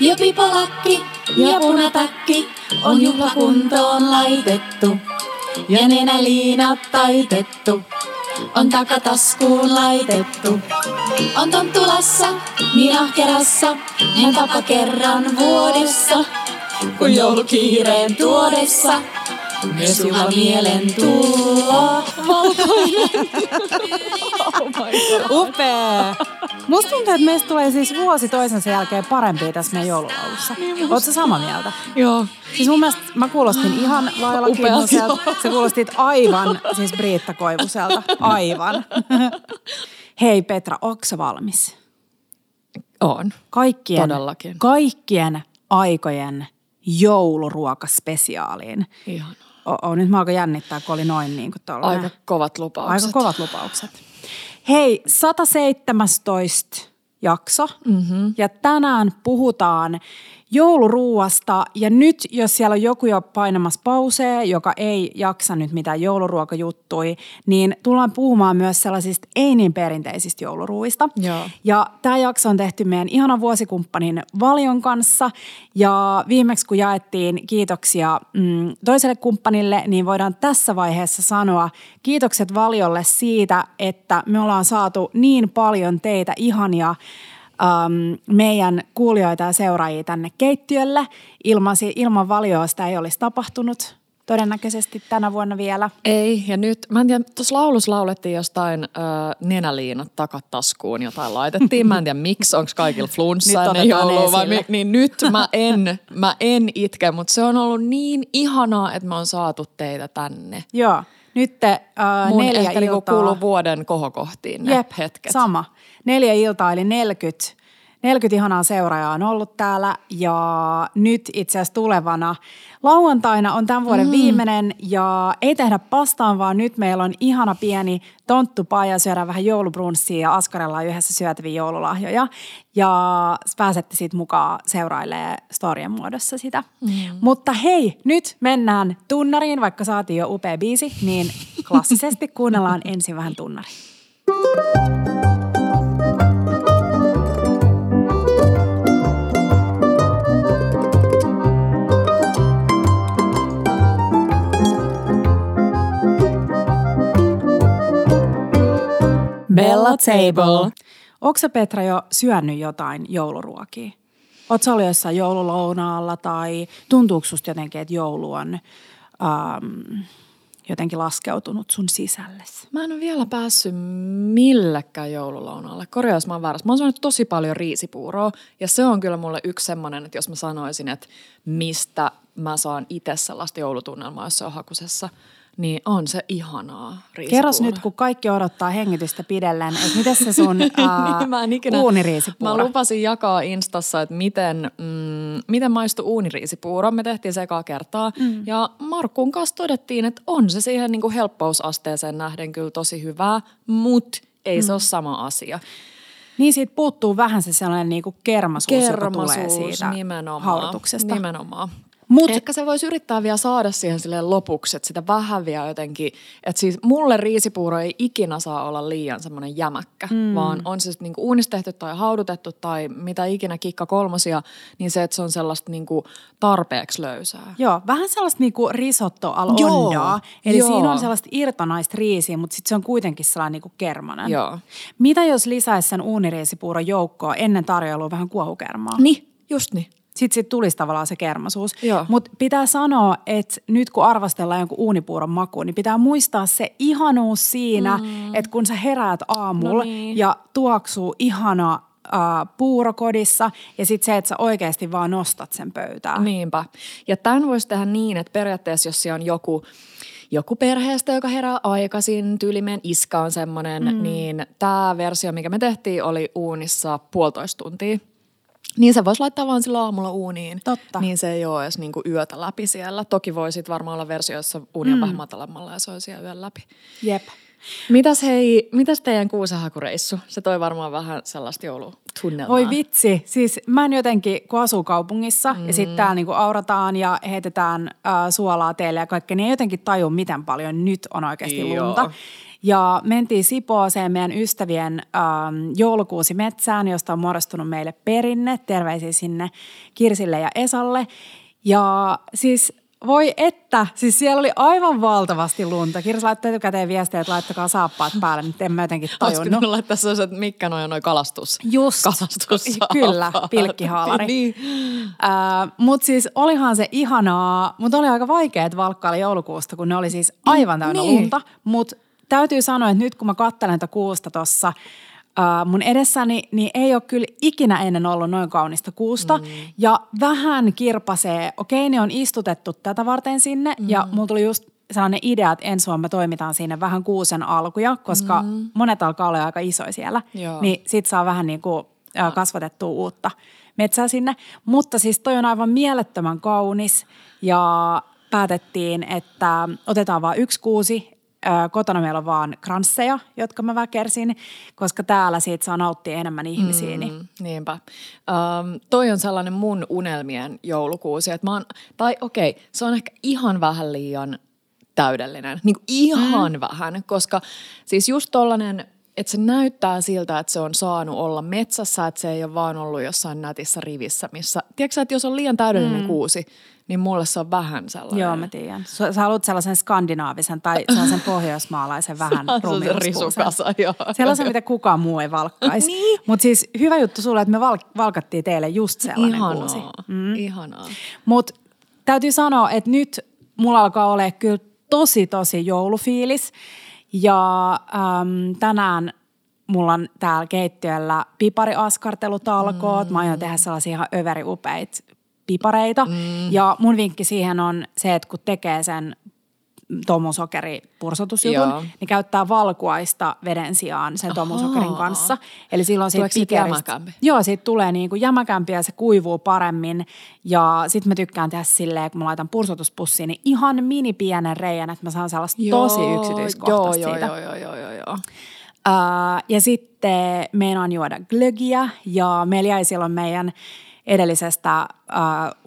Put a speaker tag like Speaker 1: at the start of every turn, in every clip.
Speaker 1: Ja pipalakki ja punatakki on juhlakuntoon laitettu. Ja nenäliinat taitettu, on takataskuun laitettu. On tonttulassa, niin ahkerassa, hän tapa kerran vuodessa. Kun joulukiireen tuodessa, myös juhla mielen tulla.
Speaker 2: Upea! Musta tuntuu, että meistä tulee siis vuosi toisensa jälkeen parempia tässä meidän joululaulussa. Niin Oletko samaa mieltä?
Speaker 3: Joo.
Speaker 2: Siis mun mielestä mä kuulostin ihan lailla Kinnuselta.
Speaker 3: joo.
Speaker 2: Se kuulostit aivan, siis Briitta Koivuselta. Aivan. Hei Petra, onko sä valmis?
Speaker 3: On.
Speaker 2: Kaikkien,
Speaker 3: Todellakin.
Speaker 2: kaikkien aikojen jouluruokaspesiaaliin.
Speaker 3: Ihan.
Speaker 2: O, o, nyt mä alkoin jännittää, kun oli noin niin kuin tollainen.
Speaker 3: Aika kovat lupaukset.
Speaker 2: Aika kovat lupaukset. Hei, 117 jakso. Mm-hmm. Ja tänään puhutaan jouluruuasta. Ja nyt, jos siellä on joku jo painamassa pausee, joka ei jaksa nyt mitään jouluruokajuttui, niin tullaan puhumaan myös sellaisista ei niin perinteisistä jouluruuista.
Speaker 3: Joo.
Speaker 2: Ja tämä jakso on tehty meidän ihanan vuosikumppanin Valion kanssa. Ja viimeksi kun jaettiin kiitoksia mm, toiselle kumppanille, niin voidaan tässä vaiheessa sanoa kiitokset Valiolle siitä, että me ollaan saatu niin paljon teitä ihania um, meidän kuulijoita ja seuraajia tänne keittiölle. Ilman, ilman Valioa sitä ei olisi tapahtunut todennäköisesti tänä vuonna vielä.
Speaker 3: Ei, ja nyt, mä en tiedä, tuossa laulussa laulettiin jostain ö, nenäliinat takataskuun, jotain laitettiin. Mä en tiedä miksi, onko kaikilla flunssa ennen joulua vai mi, niin nyt mä en, mä en itke, mutta se on ollut niin ihanaa, että me on saatu teitä tänne.
Speaker 2: Joo, nyt
Speaker 3: Mun
Speaker 2: neljä
Speaker 3: ehkä niinku
Speaker 2: iltaa.
Speaker 3: kuuluu vuoden kohokohtiin ne
Speaker 2: Jep,
Speaker 3: hetket.
Speaker 2: sama. Neljä iltaa eli 40, 40 ihanaa seuraajaa on ollut täällä ja nyt itse asiassa tulevana lauantaina on tämän vuoden mm. viimeinen ja ei tehdä pastaan, vaan nyt meillä on ihana pieni tonttupaja, syödään vähän joulubrunssia ja askarellaan yhdessä syötäviä joululahjoja ja pääsette siitä mukaan seurailee storien muodossa sitä. Mm. Mutta hei, nyt mennään tunnariin, vaikka saatiin jo upea biisi, niin klassisesti kuunnellaan ensin vähän tunnari.
Speaker 3: Bella Table.
Speaker 2: Onko Petra jo syönyt jotain jouluruokia? Oot sä ollut jossain joululounaalla tai tuntuuko susta jotenkin, että joulu on ähm, jotenkin laskeutunut sun sisällesi?
Speaker 3: Mä en ole vielä päässyt millekään joululounalle. Korjaus mä oon väärässä. Mä oon syönyt tosi paljon riisipuuroa ja se on kyllä mulle yksi semmoinen, että jos mä sanoisin, että mistä mä saan itse sellaista joulutunnelmaa, jos se on hakusessa, niin on se ihanaa riisipuuro.
Speaker 2: Kerros nyt, kun kaikki odottaa hengitystä pidellen, että miten se sun ää,
Speaker 3: niin, mä en ikinä,
Speaker 2: uuniriisipuuro?
Speaker 3: Mä lupasin jakaa Instassa, että miten, mm, miten maistuu uuniriisipuuro. Me tehtiin se ekaa kertaa. Mm. Ja Markkuun kanssa todettiin, että on se siihen niin kuin helppousasteeseen nähden kyllä tosi hyvää, mutta ei mm. se ole sama asia.
Speaker 2: Niin siitä puuttuu vähän se sellainen niinku kermasuus, joka tulee
Speaker 3: Kermasuus
Speaker 2: siitä
Speaker 3: nimenomaan. Nimenomaan.
Speaker 2: Mut-
Speaker 3: Ehkä se voisi yrittää vielä saada siihen silleen lopuksi, että sitä vähän vielä jotenkin, että siis mulle riisipuuro ei ikinä saa olla liian semmoinen jämäkkä, mm. vaan on se sitten niinku uunissa tehty tai haudutettu tai mitä ikinä kikka kolmosia, niin se, että se on sellaista niinku tarpeeksi löysää.
Speaker 2: Joo, vähän sellaista niinku risotto al ondaa. Eli
Speaker 3: joo.
Speaker 2: siinä on sellaista irtonaista riisiä, mutta sitten se on kuitenkin sellainen niinku kermanen.
Speaker 3: Joo.
Speaker 2: Mitä jos lisäisi sen uuniriisipuuron joukkoon ennen tarjoilua vähän kuohukermaa?
Speaker 3: Niin, just niin.
Speaker 2: Sitten sit tulisi tavallaan se kermasuus. Mutta pitää sanoa, että nyt kun arvostellaan jonkun uunipuuron maku, niin pitää muistaa se ihanuus siinä, mm. että kun sä heräät aamulla
Speaker 3: No niin.
Speaker 2: ja tuoksuu ihana äh, puurokodissa ja sitten se, että sä oikeasti vaan nostat sen pöytään.
Speaker 3: Niinpä. Ja tämän voisi tehdä niin, että periaatteessa jos siellä on joku, joku perheestä, joka herää aikaisin, tyyli meidän iska on semmoinen, mm. niin tämä versio, mikä me tehtiin, oli uunissa puolitoista tuntia. Niin se voisi laittaa vaan sillä aamulla uuniin.
Speaker 2: Totta.
Speaker 3: Niin se ei ole edes niinku yötä läpi siellä. Toki voisit varmaan olla versio, jossa uuni on mm. vähän matalammalla ja se on siellä yön läpi.
Speaker 2: Jep.
Speaker 3: Mitäs hei, mitäs teidän kuusenhakureissu? Se toi varmaan vähän sellaista joulutunnelmaa.
Speaker 2: Voi vitsi, siis mä en jotenkin, kun asuu kaupungissa mm. ja sitten täällä niinku aurataan ja heitetään äh, suolaa teille ja kaikkea, niin ei jotenkin taju, miten paljon nyt on oikeasti
Speaker 3: Joo.
Speaker 2: Ja mentiin Sipooseen meidän ystävien ähm, joulukuusi metsään, josta on muodostunut meille perinne. Terveisiä sinne Kirsille ja Esalle. Ja siis voi että, siis siellä oli aivan valtavasti lunta. Kirs laittoi etukäteen viestiä, että laittakaa saappaat päälle, mutta en mä jotenkin
Speaker 3: Olisiko
Speaker 2: tajunnut.
Speaker 3: ne laittaa sellaiset, mitkä noin on noin kalastus?
Speaker 2: Just,
Speaker 3: kalastus
Speaker 2: kyllä, pilkkihaalari.
Speaker 3: niin.
Speaker 2: Äh, mutta siis olihan se ihanaa, mutta oli aika vaikeet valkkailla joulukuusta, kun ne oli siis aivan täynnä
Speaker 3: Niin.
Speaker 2: lunta. Mutta täytyy sanoa, että nyt kun mä katselen tätä kuusta tuossa äh, mun edessäni, niin ei ole kyllä ikinä ennen ollut noin kaunista kuusta. Mm. Ja vähän kirpasee, okei ne on istutettu tätä varten sinne mm. ja mulla tuli just sellainen idea, että ensi vuonna me toimitaan sinne vähän kuusen alkuja, koska mm. monet alkaa olla aika isoja siellä.
Speaker 3: Joo.
Speaker 2: Niin sit saa vähän niin kuin äh, kasvatettua uutta metsää sinne. Mutta siis toi on aivan mielettömän kaunis ja päätettiin, että otetaan vain yksi kuusi. Kotona meillä on vaan kransseja, jotka mä väkersin, koska täällä siitä saa nauttia enemmän ihmisiä. Niin.
Speaker 3: Mm, niinpä. Um, toi on sellainen mun unelmien joulukuusi, että mä oon, tai okei, se on ehkä ihan vähän liian täydellinen. Niin kuin ihan mm. vähän, koska siis just tollanen, että se näyttää siltä, että se on saanut olla metsässä, että se ei ole vaan ollut jossain nätissä rivissä, missä, tiedätkö että jos on liian täydellinen mm. kuusi, niin mulle se on vähän sellainen.
Speaker 2: Joo, mä tiedän. Sä sä haluat sellaisen skandinaavisen tai sellaisen pohjoismaalaisen vähän
Speaker 3: Se on se risukasa, joo.
Speaker 2: Sellaisen, mitä kukaan muu ei valkkaisi.
Speaker 3: Niin.
Speaker 2: Mutta siis hyvä juttu sulle, että me val- valkattiin teille just sellainen
Speaker 3: Ihanaa,
Speaker 2: kuusi.
Speaker 3: mm. ihanaa.
Speaker 2: Mutta täytyy sanoa, että nyt mulla alkaa olla kyllä tosi, tosi joulufiilis. Ja äm, tänään mulla on täällä keittiöllä pipariaskartelutalkoot. Mm. Mä aion tehdä sellaisia ihan överiupeita pipareita. Mm. Ja mun vinkki siihen on se, että kun tekee sen tomusokeri-pursotusjutun,
Speaker 3: Joo.
Speaker 2: niin käyttää valkuaista veden sijaan sen tomusokerin
Speaker 3: Ahaa.
Speaker 2: kanssa. Eli silloin siitä pikeristä-? Joo, siitä tulee niin kuin jämäkämpi ja se kuivuu paremmin. Ja sitten mä tykkään tehdä silleen, kun mä laitan pursotuspussiin, niin ihan mini pienen reijän, että mä saan sellaista tosi yksityiskohtaista
Speaker 3: joo,
Speaker 2: siitä.
Speaker 3: Joo, joo, joo, joo, joo.
Speaker 2: Ää, ja sitten meinaan juoda glögiä ja meillä jäi silloin meidän edellisestä äh,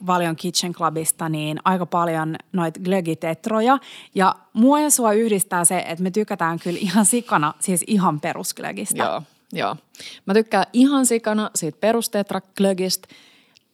Speaker 2: Valion Kitchen Clubista niin aika paljon noita glögitetroja. Ja mua ja sua yhdistää se, että me tykätään kyllä ihan sikana, siis ihan perusglögistä.
Speaker 3: Joo, joo. Mä tykkään ihan sikana siitä perustetraklögistä.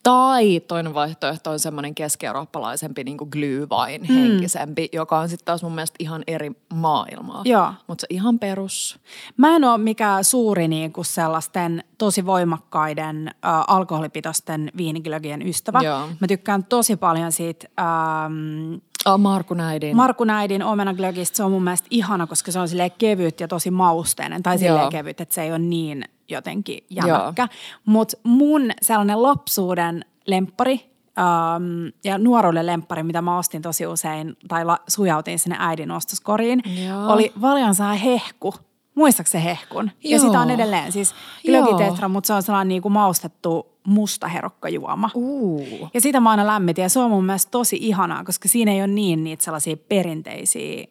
Speaker 3: Tai toinen vaihtoehto on semmoinen keski-eurooppalaisempi niin kuin glühwein henkisempi, joka on sitten taas mun mielestä ihan eri maailmaa.
Speaker 2: Joo.
Speaker 3: Mutta se ihan perus.
Speaker 2: Mä en ole mikään suuri niin kuin sellaisten tosi voimakkaiden äh, alkoholipitoisten viiniglögien ystävä.
Speaker 3: Joo.
Speaker 2: Mä tykkään tosi paljon siitä ähm,
Speaker 3: Oh, Markku Näidin.
Speaker 2: Markku Näidin omenaglögistä. Se on mun mielestä ihana, koska se on silleen kevyt ja tosi mausteinen. Tai silleen
Speaker 3: Joo.
Speaker 2: kevyt, että se ei ole niin jotenkin jämäkkä. Mutta mun sellainen lapsuuden lemppari ähm, ja nuoruuden lemppari, mitä mä ostin tosi usein tai la, sujautin sinne äidin ostoskoriin,
Speaker 3: Joo.
Speaker 2: oli Valjansaa hehku. Muistatko se hehkun? Ja
Speaker 3: Joo.
Speaker 2: sitä on edelleen siis glögitetra, mutta se on sellainen niin kuin maustettu musta herokkajuoma.
Speaker 3: Uu.
Speaker 2: Ja sitä mä aina lämmitin ja se on mun mielestä tosi ihanaa, koska siinä ei ole niin niitä sellaisia perinteisiä,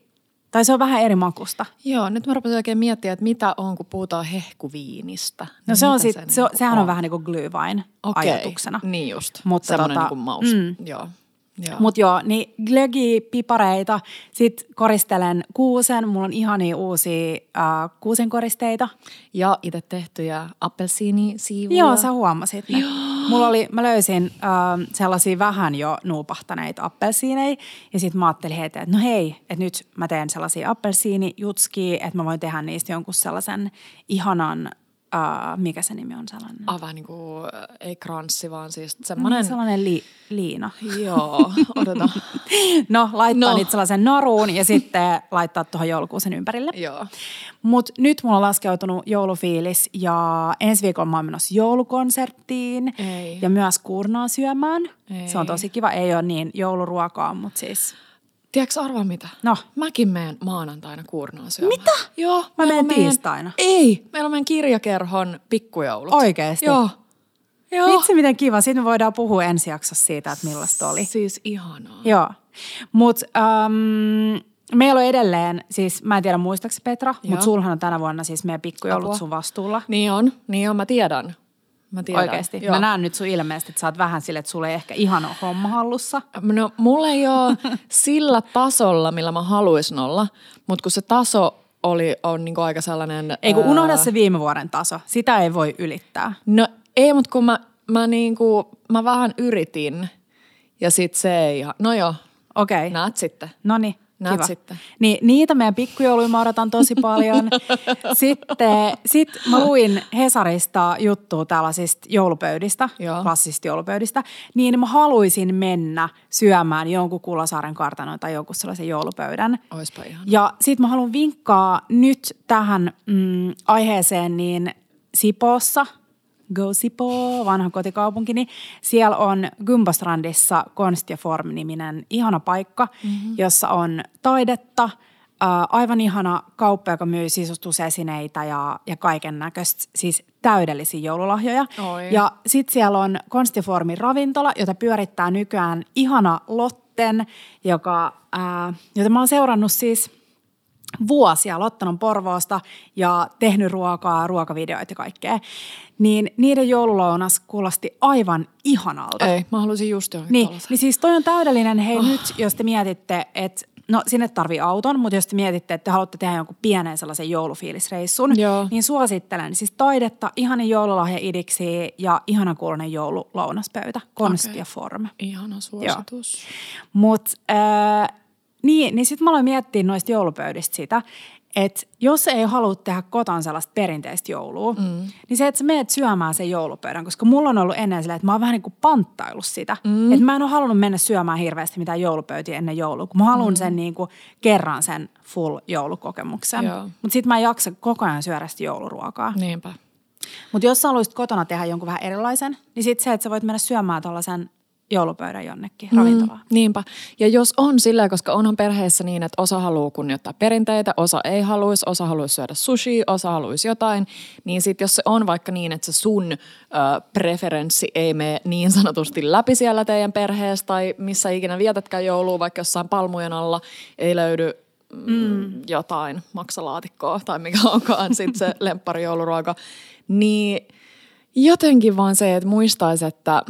Speaker 2: tai se on vähän eri makusta.
Speaker 3: Joo, nyt mä rupesin oikein miettiä, että mitä on, kun puhutaan hehkuviinistä.
Speaker 2: No se on sit, se, on,
Speaker 3: niinku
Speaker 2: sehän on vähän niin kuin glühwein
Speaker 3: Okei,
Speaker 2: ajatuksena.
Speaker 3: Niin just.
Speaker 2: Mutta
Speaker 3: Semmoinen
Speaker 2: tota,
Speaker 3: niin kuin maus.
Speaker 2: mm.
Speaker 3: Joo. Joo.
Speaker 2: Mutta joo, niin glögi, pipareita, sit koristelen kuusen, mulla on ihania uusia äh, kuusenkoristeita.
Speaker 3: ja itse tehtyjä appelsiinisiivuja.
Speaker 2: Joo, sä huomasit ne. Mulla oli, mä löysin äh, sellaisia vähän jo nuupahtaneita appelsiineja ja sitten mä ajattelin heti, että no hei, että nyt mä teen sellaisia appelsiinijutskiä, että mä voin tehdä niistä jonkun sellaisen ihanan, äh, mikä se nimi on sellainen?
Speaker 3: Ah, vähän niin kuin, ei kranssi, vaan siis
Speaker 2: No,
Speaker 3: semmoinen...
Speaker 2: sellainen li, liina.
Speaker 3: Joo, odota.
Speaker 2: No, laittaa
Speaker 3: No.
Speaker 2: niitä sellaisen naruun ja sitten laittaa tuohon joulukuusen ympärille.
Speaker 3: Joo.
Speaker 2: Mutta nyt mulla on laskeutunut joulufiilis ja ensi viikolla mä oon menossa joulukonserttiin
Speaker 3: Ei.
Speaker 2: ja myös kuurnaa syömään.
Speaker 3: Ei.
Speaker 2: Se on tosi kiva. Ei ole niin jouluruokaa, mutta siis
Speaker 3: Tiedätkö arvaa mitä?
Speaker 2: No.
Speaker 3: Mäkin menen maanantaina kuurnaan syömään.
Speaker 2: Mitä?
Speaker 3: Joo.
Speaker 2: Mä menen tiistaina.
Speaker 3: Ei, meillä on meidän kirjakerhon pikkujoulut.
Speaker 2: Oikeesti?
Speaker 3: Joo. Joo.
Speaker 2: vitsi miten kiva. Sitten me voidaan puhua ensi jaksossa siitä, että millaista oli.
Speaker 3: Siis ihanaa.
Speaker 2: Joo. Mutta um, meillä on edelleen, siis mä en tiedä muistaakseni Petra, mutta sulhan on tänä vuonna siis meidän pikkujoulut
Speaker 3: Apua.
Speaker 2: sun vastuulla.
Speaker 3: Niin on, niin on, mä tiedän. Mä tiedän.
Speaker 2: Oikeasti.
Speaker 3: Joo.
Speaker 2: Mä näen nyt sun ilmeestä, että sä oot vähän sille, että sulla ei ehkä ihan ole homma hallussa.
Speaker 3: No mulla ei ole sillä tasolla, millä mä haluaisin olla, mutta kun se taso oli, on niinku aika sellainen...
Speaker 2: Ei kun
Speaker 3: ää,
Speaker 2: unohda se viime vuoden taso. Sitä ei voi ylittää.
Speaker 3: No ei, mutta kun mä, mä, niinku, mä vähän yritin ja sit se ei ihan... No joo,
Speaker 2: Okei.
Speaker 3: näet sitten.
Speaker 2: No niin.
Speaker 3: Näet
Speaker 2: Kiva.
Speaker 3: sitten.
Speaker 2: Niin, niitä meidän pikkujouluja mä odotan tosi paljon. Sitten sit mä luin Hesarista juttua tällaisista joulupöydistä,
Speaker 3: Joo.
Speaker 2: klassisista joulupöydistä, niin mä haluaisin mennä syömään jonkun Kullasaaren kartanon tai jonkun sellaisen joulupöydän.
Speaker 3: Oispa ihan.
Speaker 2: Ja sit mä haluan vinkkaa nyt tähän mm, aiheeseen niin Sipoossa, Go Sipoo, vanha kotikaupunki, niin siellä on Gumbastrandissa Konst ja Form-niminen ihana paikka, mm-hmm. jossa on taidetta, ää, aivan ihana kauppa, joka myy sisustusesineitä ja, ja kaiken näköistä, siis täydellisiä joululahjoja.
Speaker 3: Oi.
Speaker 2: Ja sitten siellä on Konstiformin ravintola, jota pyörittää nykyään ihana Lotten, joka, ää, jota mä oon seurannut siis vuosia Lottan Porvoosta ja tehnyt ruokaa, ruokavideoita ja kaikkea. Niin niiden joululounas kuulosti aivan ihanalta.
Speaker 3: Ei, mä haluaisin just johonkin
Speaker 2: Niin, niin siis toi on täydellinen. Hei oh. nyt, jos te mietitte, että no sinne tarvii auton, mutta jos te mietitte, että te haluatte tehdä jonkun pienen sellaisen joulufiilisreissun,
Speaker 3: Joo.
Speaker 2: niin suosittelen. Siis taidetta, ihanen joululahja idiksi ja ihana kuulonen joululounaspöytä, konst
Speaker 3: Okei.
Speaker 2: ja form.
Speaker 3: Ihana suositus.
Speaker 2: Mutta äh, niin, niin sitten mä aloin miettiä noista joulupöydistä sitä, että jos ei halua tehdä koton sellaista perinteistä joulua, mm. niin se, että sä meet syömään sen joulupöydän, koska mulla on ollut ennen silleen, että mä oon vähän niin kuin panttaillut sitä. Mm. Että mä en ole halunnut mennä syömään hirveästi mitään joulupöytiä ennen joulua, kun mä haluan mm. sen niin kuin kerran sen full joulukokemuksen. Mutta sitten mä en jaksa koko ajan syödä sitä jouluruokaa.
Speaker 3: Niinpä.
Speaker 2: Mutta jos sä haluaisit kotona tehdä jonkun vähän erilaisen, niin sitten se, että sä voit mennä syömään tuollaisen joulupöydän jonnekin ravintolaan.
Speaker 3: Mm, niinpä. Ja jos on silleen, koska onhan perheessä niin, että osa haluaa kunnioittaa perinteitä, osa ei haluaisi, osa haluaisi syödä sushi, osa haluaisi jotain, niin sitten jos se on vaikka niin, että se sun ö, preferenssi ei mene niin sanotusti läpi siellä teidän perheessä tai missä ikinä vietätkään joulua, vaikka jossain palmujen alla ei löydy mm, jotain maksalaatikkoa tai mikä onkaan sitten se lempparijouluruoka, niin jotenkin vaan se, että muistaisi, että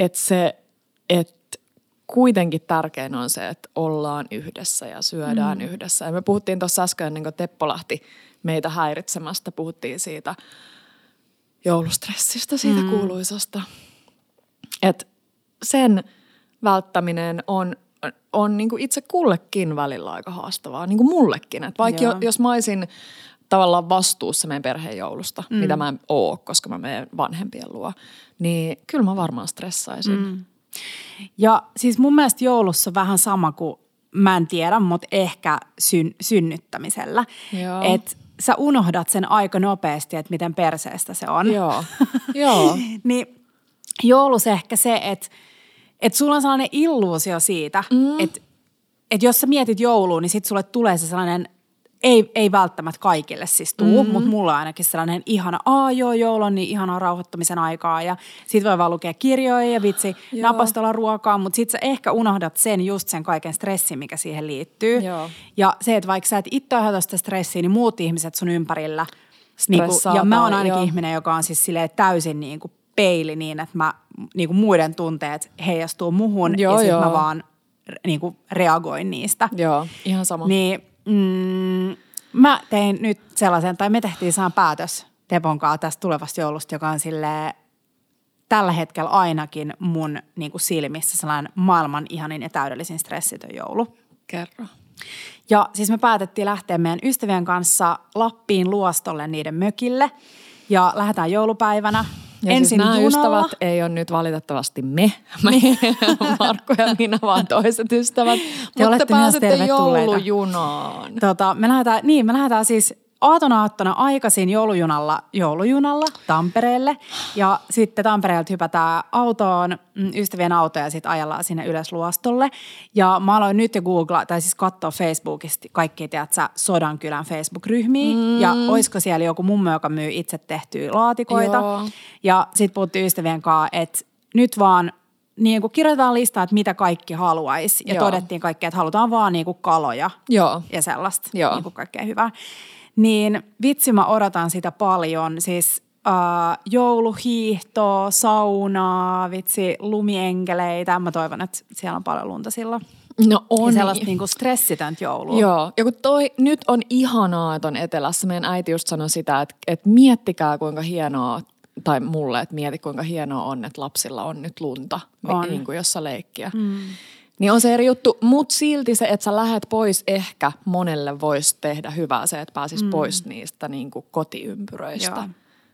Speaker 3: että se, että kuitenkin tärkein on se, että ollaan yhdessä ja syödään mm. yhdessä. Ja me puhuttiin tuossa äsken, ennen kuin Teppo lähti meitä häiritsemästä, puhuttiin siitä joulustressistä, siitä mm. kuuluisasta. Että sen välttäminen on, on niin kuin itse kullekin välillä aika haastavaa, niin kuin mullekin. Että vaikka jo, jos mä olisin tavallaan vastuussa meidän perheen joulusta, mm. mitä mä en oo, koska mä menen vanhempien luo, niin kyllä mä varmaan stressaisin. Mm.
Speaker 2: Ja siis mun mielestä joulussa vähän sama kuin, mä en tiedä, mutta ehkä syn, synnyttämisellä.
Speaker 3: Joo.
Speaker 2: Että sä unohdat sen aika nopeasti, että miten perseestä se on.
Speaker 3: Joo, joo.
Speaker 2: niin joulus ehkä se, että, että sulla on sellainen illuusio siitä, mm. että, että jos sä mietit joulua, niin sit sulle tulee se sellainen, ei, ei välttämättä kaikille siis tuu, mm. mutta mulla on ainakin sellainen ihana, aa joo, joulu on niin ihanaa rauhoittamisen aikaa ja sit voi vaan lukea kirjoja ja vitsi
Speaker 3: Joo.
Speaker 2: napastella ruokaa, mutta sit sä ehkä unohdat sen just sen kaiken stressin, mikä siihen liittyy.
Speaker 3: Joo.
Speaker 2: Ja se, että vaikka sä et itse aiheuta sitä stressiä, niin muut ihmiset sun ympärillä, niin
Speaker 3: Stressaa
Speaker 2: ja mä oon ainakin
Speaker 3: joo.
Speaker 2: ihminen, joka on siis täysin niin kuin peili niin, että mä niin kuin muiden tunteet heijastuu muhun
Speaker 3: Joo,
Speaker 2: ja sitten
Speaker 3: joo.
Speaker 2: mä vaan niin kuin reagoin niistä.
Speaker 3: Joo, ihan sama.
Speaker 2: Niin mm, mä tein nyt sellaisen, tai me tehtiin saan päätös Tepon kanssa tästä tulevasta joulusta, joka on silleen tällä hetkellä ainakin mun niin kuin silmissä sellainen maailman ihanin ja täydellisin stressitön joulu.
Speaker 3: Kerro.
Speaker 2: Ja siis me päätettiin lähteä meidän ystävien kanssa Lappiin luostolle niiden mökille ja lähdetään joulupäivänä.
Speaker 3: Ja
Speaker 2: Ensin
Speaker 3: siis nämä
Speaker 2: junalla.
Speaker 3: ystävät ei ole nyt valitettavasti me, me Markku ja minä, vaan toiset ystävät. Mutta
Speaker 2: olette
Speaker 3: pääsette joulujunaan.
Speaker 2: Tota, me lähdetään, niin, me lähdetään siis aatona aattona aikaisin joulujunalla, joulujunalla Tampereelle. Ja sitten Tampereelta hypätään autoon, mm, ystävien autoja ja sitten ajellaan sinne ylös luostolle. Ja mä aloin nyt jo googlaa, tai siis katsoa Facebookista kaikki, tiedät sä, Sodankylän Facebook-ryhmiä. Mm. Ja olisiko siellä joku mummo, joka myy itse tehtyjä laatikoita.
Speaker 3: Joo.
Speaker 2: Ja sitten puhuttiin ystävien kanssa, että nyt vaan niin kuin kirjoitetaan listaa, että mitä kaikki haluaisi. Ja
Speaker 3: Joo.
Speaker 2: todettiin kaikkea, että halutaan vaan niin kuin kaloja
Speaker 3: Joo.
Speaker 2: ja sellaista
Speaker 3: Joo.
Speaker 2: niin kuin kaikkea hyvää. Niin vitsi mä odotan sitä paljon. Siis äh, jouluhiihtoa, saunaa, vitsi lumienkeleitä. Mä toivon, että siellä on paljon lunta silloin.
Speaker 3: No on.
Speaker 2: Ja sellaista niinku stressitöntä joulua.
Speaker 3: Joo, ja kun toi nyt on ihanaa, että on etelässä. Meidän äiti just sanoi sitä, että, että miettikää kuinka hienoa, tai mulle, että mieti kuinka hienoa on, että lapsilla on nyt lunta,
Speaker 2: On.
Speaker 3: niin kuin jossa leikkiä. Mm. Niin on se eri juttu, mutta silti se, että sä lähet pois, ehkä monelle voisi tehdä hyvää se, että pääsis mm. pois niistä niin kuin kotiympyröistä.
Speaker 2: Joo.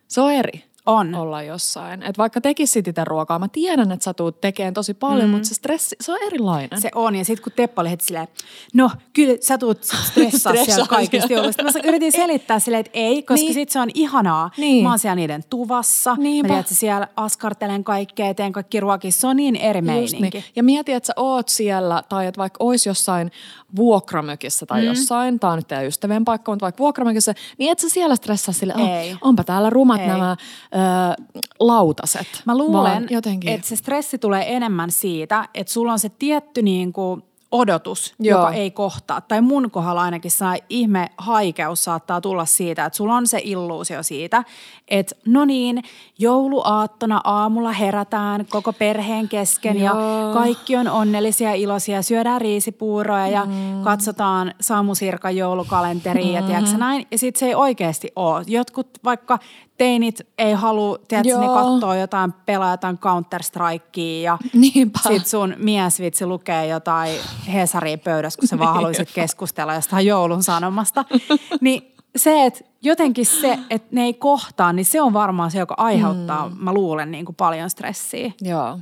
Speaker 3: Se on eri
Speaker 2: On.
Speaker 3: olla jossain. Et vaikka tekisit itse ruokaa, mä tiedän, että sä tuut tekemään tosi paljon, mm. mutta se stressi, se on erilainen.
Speaker 2: Se on, ja sitten kun Teppa oli heti silleen, no kyllä sä tuut stressaa siellä kaikista joulusta. Mä yritin selittää silleen, että ei, koska
Speaker 3: Niin.
Speaker 2: niin. sit se on ihanaa.
Speaker 3: Niin.
Speaker 2: Mä oon siellä niiden tuvassa,
Speaker 3: Niinpä.
Speaker 2: mä tiedän, että siellä askartelen kaikkea, teen kaikki ruokia. Se on niin eri
Speaker 3: Just
Speaker 2: meininki.
Speaker 3: niin. Ja mieti, että sä oot siellä, tai että vaikka ois jossain vuokramökissä tai mm. jossain, tää on nyt teidän ystävien paikka, mutta vaikka vuokramökissä, niin et sä siellä stressaa sille, oh, onpa täällä rumat
Speaker 2: Ei.
Speaker 3: nämä ö, lautaset.
Speaker 2: Mä luulen, että se stressi tulee enemmän siitä, että sulla on se tietty niin kuin odotus,
Speaker 3: Joo.
Speaker 2: joka ei kohtaa. Tai mun kohdalla ainakin saa ihme haikeus saattaa tulla siitä, että sulla on se illuusio siitä, että no niin, jouluaattona aamulla herätään koko perheen kesken ja
Speaker 3: Joo.
Speaker 2: kaikki on onnellisia ja iloisia. Syödään riisipuuroja ja mm. katsotaan Samu Sirkan joulukalenteria ja tiedätkö näin. Ja sit se ei oikeasti ole. Jotkut vaikka teinit ei halua, tiedätkö, ne
Speaker 3: Joo.
Speaker 2: katsoo jotain, pelaa jotain Counter-Strikea ja
Speaker 3: Niinpä.
Speaker 2: sit sun mies vitsi lukee jotain Hesaria pöydässä, kun sä vaan haluaisit keskustella jostain joulun sanomasta. niin se, että jotenkin se, että ne ei kohtaa, niin se on varmaan se, joka aiheuttaa, mm. mä luulen, niin kuin paljon stressiä.
Speaker 3: Joo.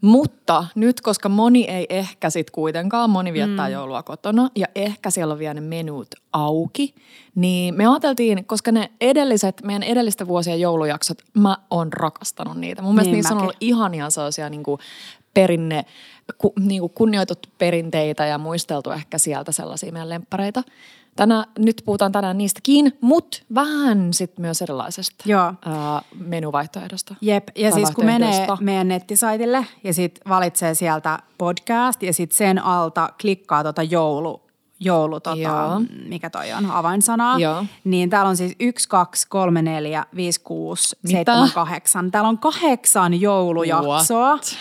Speaker 3: Mutta nyt, koska moni ei ehkä sit kuitenkaan, moni viettää mm. joulua kotona ja ehkä siellä on vielä ne menut auki, niin me ajateltiin, koska ne edelliset, meidän edellisten vuosien joulujaksot, mä oon rakastanut niitä. Mun mielestä
Speaker 2: Niin
Speaker 3: niissä on
Speaker 2: mäkin.
Speaker 3: ollut ihania sellaisia niin kuin perinne, ku, niin kuin kunnioitettu perinteitä ja muisteltu ehkä sieltä sellaisia meidän lemppareita. Tänä, nyt puhutaan tänään niistäkin, mutta vähän sitten myös erilaisesta
Speaker 2: Joo.
Speaker 3: ää, menuvaihtoehdosta.
Speaker 2: Jep, ja siis kun menee meidän nettisaitille ja sitten valitsee sieltä podcast ja sitten sen alta klikkaa tota joulu, joulu tota,
Speaker 3: Joo.
Speaker 2: mikä toi on, avainsanaa.
Speaker 3: Joo.
Speaker 2: Niin täällä on siis 1, 2, 3, 4, 5, 6,
Speaker 3: Mitä?
Speaker 2: 7, 8. Täällä on kahdeksan joulujaksoa.
Speaker 3: What?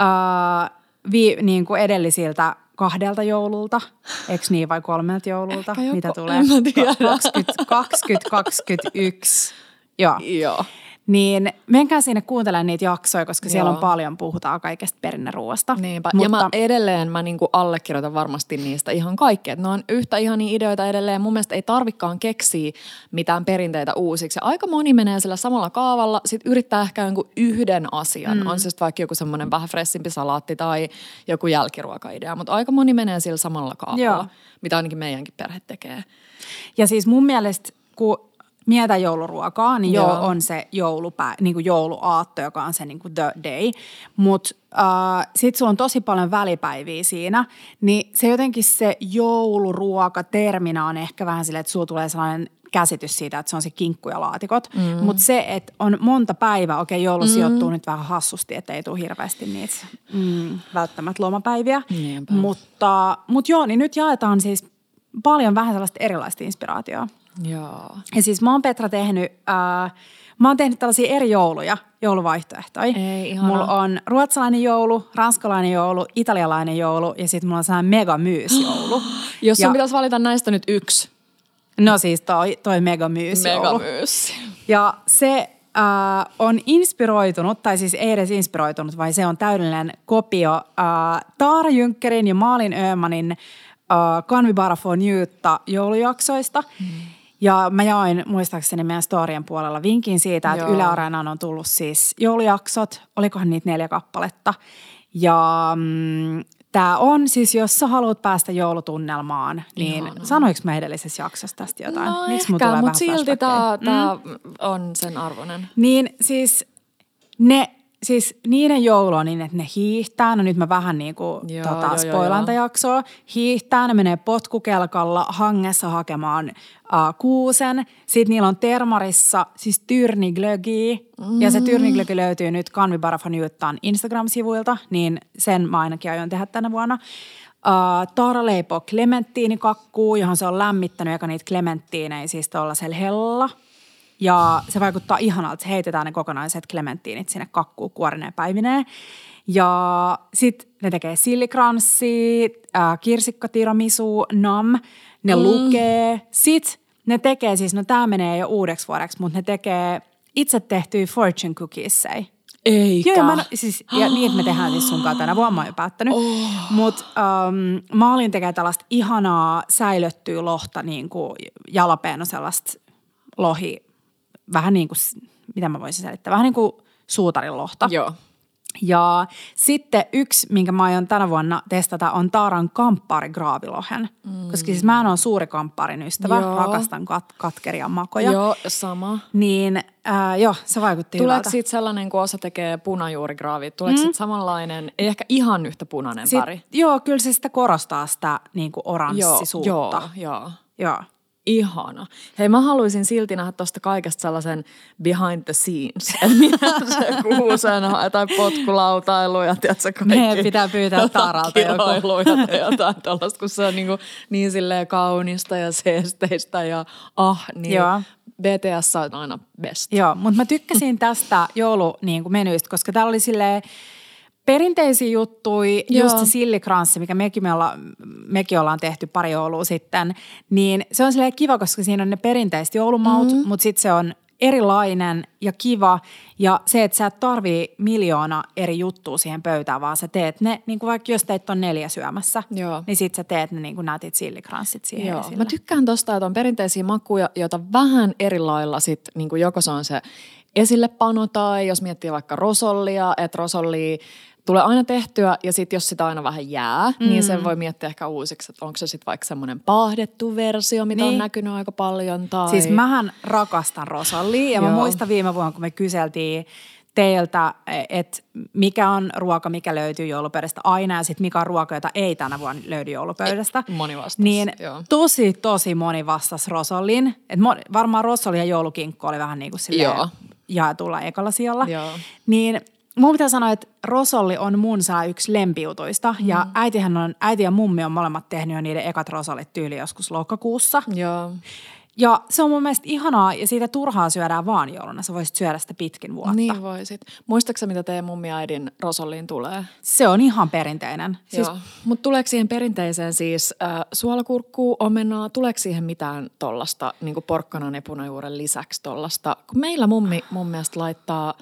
Speaker 2: Uh, vi, niin kuin edellisiltä kahdelta joululta, eikö niin, vai kolmelta joululta?
Speaker 3: Ehkä joko,
Speaker 2: Mitä tulee?
Speaker 3: en mä tiedä.
Speaker 2: 20, 20, 21. Joo.
Speaker 3: Joo.
Speaker 2: Niin menkää sinne kuuntelemaan niitä jaksoja, koska siellä
Speaker 3: Joo.
Speaker 2: on paljon, puhutaan kaikesta perinneruoasta.
Speaker 3: Niinpä.
Speaker 2: Mutta,
Speaker 3: Ja mä edelleen mä niinku allekirjoitan varmasti niistä ihan kaikkea. Ne on yhtä ihania ideoita edelleen. Mun mielestä ei tarvikaan keksiä mitään perinteitä uusiksi. Ja aika moni menee sillä samalla kaavalla, sit yrittää ehkä jonkun yhden asian. Mm. On se sitten vaikka joku semmoinen vähän fressimpi salaatti tai joku jälkiruokaidea. Mutta aika moni menee sillä samalla kaavalla,
Speaker 2: Joo.
Speaker 3: mitä ainakin meidänkin perhe tekee.
Speaker 2: Ja siis mun mielestä, kun mietän jouluruokaa, niin joo,
Speaker 3: Joo.
Speaker 2: on se joulupä, niin kuin jouluaatto, joka on se niin kuin the day. Mutta äh, sit sulla on tosi paljon välipäiviä siinä, niin se jotenkin se jouluruoka-terminä on ehkä vähän silleen, että sulla tulee sellainen käsitys siitä, että se on se kinkku ja laatikot. Mm. Mutta se, että on monta päivää, okei joulu sijoittuu nyt vähän hassusti, että ei tule hirveästi niitä mm, välttämättä lomapäiviä.
Speaker 3: Niinpä.
Speaker 2: Mutta, mutta joo, niin nyt jaetaan siis paljon vähän sellaista erilaista inspiraatioa.
Speaker 3: Joo.
Speaker 2: Ja siis mä oon Petra tehnyt, äh, mä oon tehnyt tällaisia eri jouluja, jouluvaihtoehtoja.
Speaker 3: Ei.
Speaker 2: Mulla on ruotsalainen joulu, ranskalainen joulu, italialainen joulu ja sitten mulla on sellainen megamyysjoulu.
Speaker 3: Jos sun
Speaker 2: ja,
Speaker 3: pitäisi valita näistä nyt yksi.
Speaker 2: No siis toi, toi megamyysjoulu.
Speaker 3: Megamyys.
Speaker 2: Ja se äh, on inspiroitunut, tai siis ei edes inspiroitunut, vaan se on täydellinen kopio äh, Taara Jünkkerin ja Maalin Öhmanin äh, Canvi Bara for Newtta joulujaksoista. Mm. Ja mä jaoin muistaakseni meidän storien puolella vinkin siitä, että
Speaker 3: Joo.
Speaker 2: Yle Areenaan on tullut siis joulujaksot, olikohan niitä neljä kappaletta. Ja mm, tämä on siis, jos sä haluat päästä joulutunnelmaan, niin
Speaker 3: Ihanaa.
Speaker 2: sanoinko mä edellisessä jaksossa tästä jotain?
Speaker 3: No
Speaker 2: mulla
Speaker 3: ehkä, mutta silti tämä on sen arvoinen.
Speaker 2: Niin siis ne, siis niiden joulu on niin, että ne hiihtää. No nyt mä vähän niin kuin
Speaker 3: Joo,
Speaker 2: tota,
Speaker 3: joo, joo,
Speaker 2: spoilaan
Speaker 3: joo.
Speaker 2: tätä jaksoa. Hiihtää, ne menee potkukelkalla hangessa hakemaan uh, kuusen. Sitten niillä on termarissa siis tyrniglögi. Mm. Ja se tyrniglögi löytyy nyt Canvi Barafanjuttaan Instagram-sivuilta, niin sen mä ainakin aion tehdä tänä vuonna. Uh, Taara leipoo klementtiinikakkuu, johon se on lämmittänyt, joka niitä klementtiinejä siis tuollaisella hella. Ja se vaikuttaa ihanalta. Se heitetään ne kokonaiset klementtiinit sinne kakkuun kuorineen päivineen. Ja sitten ne tekee sillikranssi, äh, kirsikkatiramisu, nam. Ne mm. lukee. Sitten ne tekee siis, no tämä menee jo uudeksi vuodeksi, mutta ne tekee itse tehtyjä fortune cookiesei.
Speaker 3: Eikä.
Speaker 2: Joo, ja, mä, siis, ja niin, että me tehdään siis sun kanssa tänä vuonna, mä oon jo päättänyt. Oh. Mutta um, mä olin tekemään tällaista ihanaa säilöttyä lohta, niin kuin jalapeeno sellaista lohi, vähän niin kuin, mitä mä voisin selittää, vähän niin kuin suutarin lohta.
Speaker 3: Joo.
Speaker 2: Ja sitten yksi, minkä mä aion tänä vuonna testata, on Taaran kamppari graavilohen. Mm. Koska siis mä en ole suuri kampparin ystävä,
Speaker 3: Joo.
Speaker 2: rakastan kat- katkeria makoja.
Speaker 3: Joo, sama.
Speaker 2: Niin äh, joo, se vaikutti
Speaker 3: Tuleeko
Speaker 2: hyvältä.
Speaker 3: siitä sellainen, kun osa tekee punajuurigraavit, tuleeko mm. siitä samanlainen, ei ehkä ihan yhtä punainen
Speaker 2: Sit,
Speaker 3: väri?
Speaker 2: joo, kyllä se sitä korostaa sitä niin kuin oranssisuutta.
Speaker 3: joo, joo.
Speaker 2: joo.
Speaker 3: Ihana. Hei, mä haluaisin silti nähdä tosta kaikesta sellaisen behind the scenes. Että se kuusen tai potkulautailu ja tiedätkö kaikki.
Speaker 2: Meidän pitää pyytää Taaralta joku.
Speaker 3: tai jotain tällaista, kun se on niin, kuin, niin silleen kaunista ja seesteistä ja ah, niin
Speaker 2: Joo.
Speaker 3: BTS on aina best.
Speaker 2: Joo, mutta mä tykkäsin tästä joulu niin koska täällä oli silleen perinteisiä juttuja,
Speaker 3: Joo.
Speaker 2: just se sillikranssi, mikä mekin, me olla, mekin ollaan tehty pari joulua sitten, niin se on silleen kiva, koska siinä on ne perinteiset joulumaut, mm-hmm. mutta sitten se on erilainen ja kiva. Ja se, että sä et tarvii miljoona eri juttua siihen pöytään, vaan sä teet ne, niin kuin vaikka jos teet on neljä syömässä,
Speaker 3: Joo.
Speaker 2: niin sit sä teet ne niin kuin nätit sillikranssit siihen
Speaker 3: Joo.
Speaker 2: esille.
Speaker 3: Mä tykkään tosta, että on perinteisiä makuja, joita vähän eri lailla sit, niin kuin joko se on se esillepano tai jos miettii vaikka rosollia, että rosollia tulee aina tehtyä ja sitten jos sitä aina vähän jää, mm. niin sen voi miettiä ehkä uusiksi, että onko se sitten vaikka semmoinen paahdettu versio, mitä niin. on näkynyt aika paljon. Tai...
Speaker 2: Siis mähän rakastan Rosallia ja mä muistan viime vuonna, kun me kyseltiin teiltä, että mikä on ruoka, mikä löytyy joulupöydästä aina ja sitten mikä on ruoka, jota ei tänä vuonna löydy joulupöydästä.
Speaker 3: Moni vastasi,
Speaker 2: Niin
Speaker 3: joo.
Speaker 2: tosi, tosi moni vastasi Rosallin. Et varmaan Rosalli ja joulukinkku oli vähän niin kuin silleen
Speaker 3: Joo.
Speaker 2: jaetulla ekalla sijalla.
Speaker 3: Joo.
Speaker 2: Niin mun pitää sanoa, että Rosolli on mun saa yksi lempiutuista. Mm. Ja äitihän on, äiti ja mummi on molemmat tehnyt jo niiden ekat Rosollit tyyli joskus lokakuussa.
Speaker 3: Joo.
Speaker 2: Ja se on mun mielestä ihanaa ja siitä turhaa syödään vaan jouluna. Sä voisit syödä sitä pitkin vuotta.
Speaker 3: Niin voisit. Muistaaksä, mitä teidän mummi ja äidin rosolliin tulee?
Speaker 2: Se on ihan perinteinen.
Speaker 3: Siis. Mutta tuleeko siihen perinteiseen siis äh, suolakurkkuu, omenaa, tuleeko siihen mitään tollasta niin porkkanan ja punajuuren lisäksi tollasta? Kun meillä mummi mun mielestä laittaa,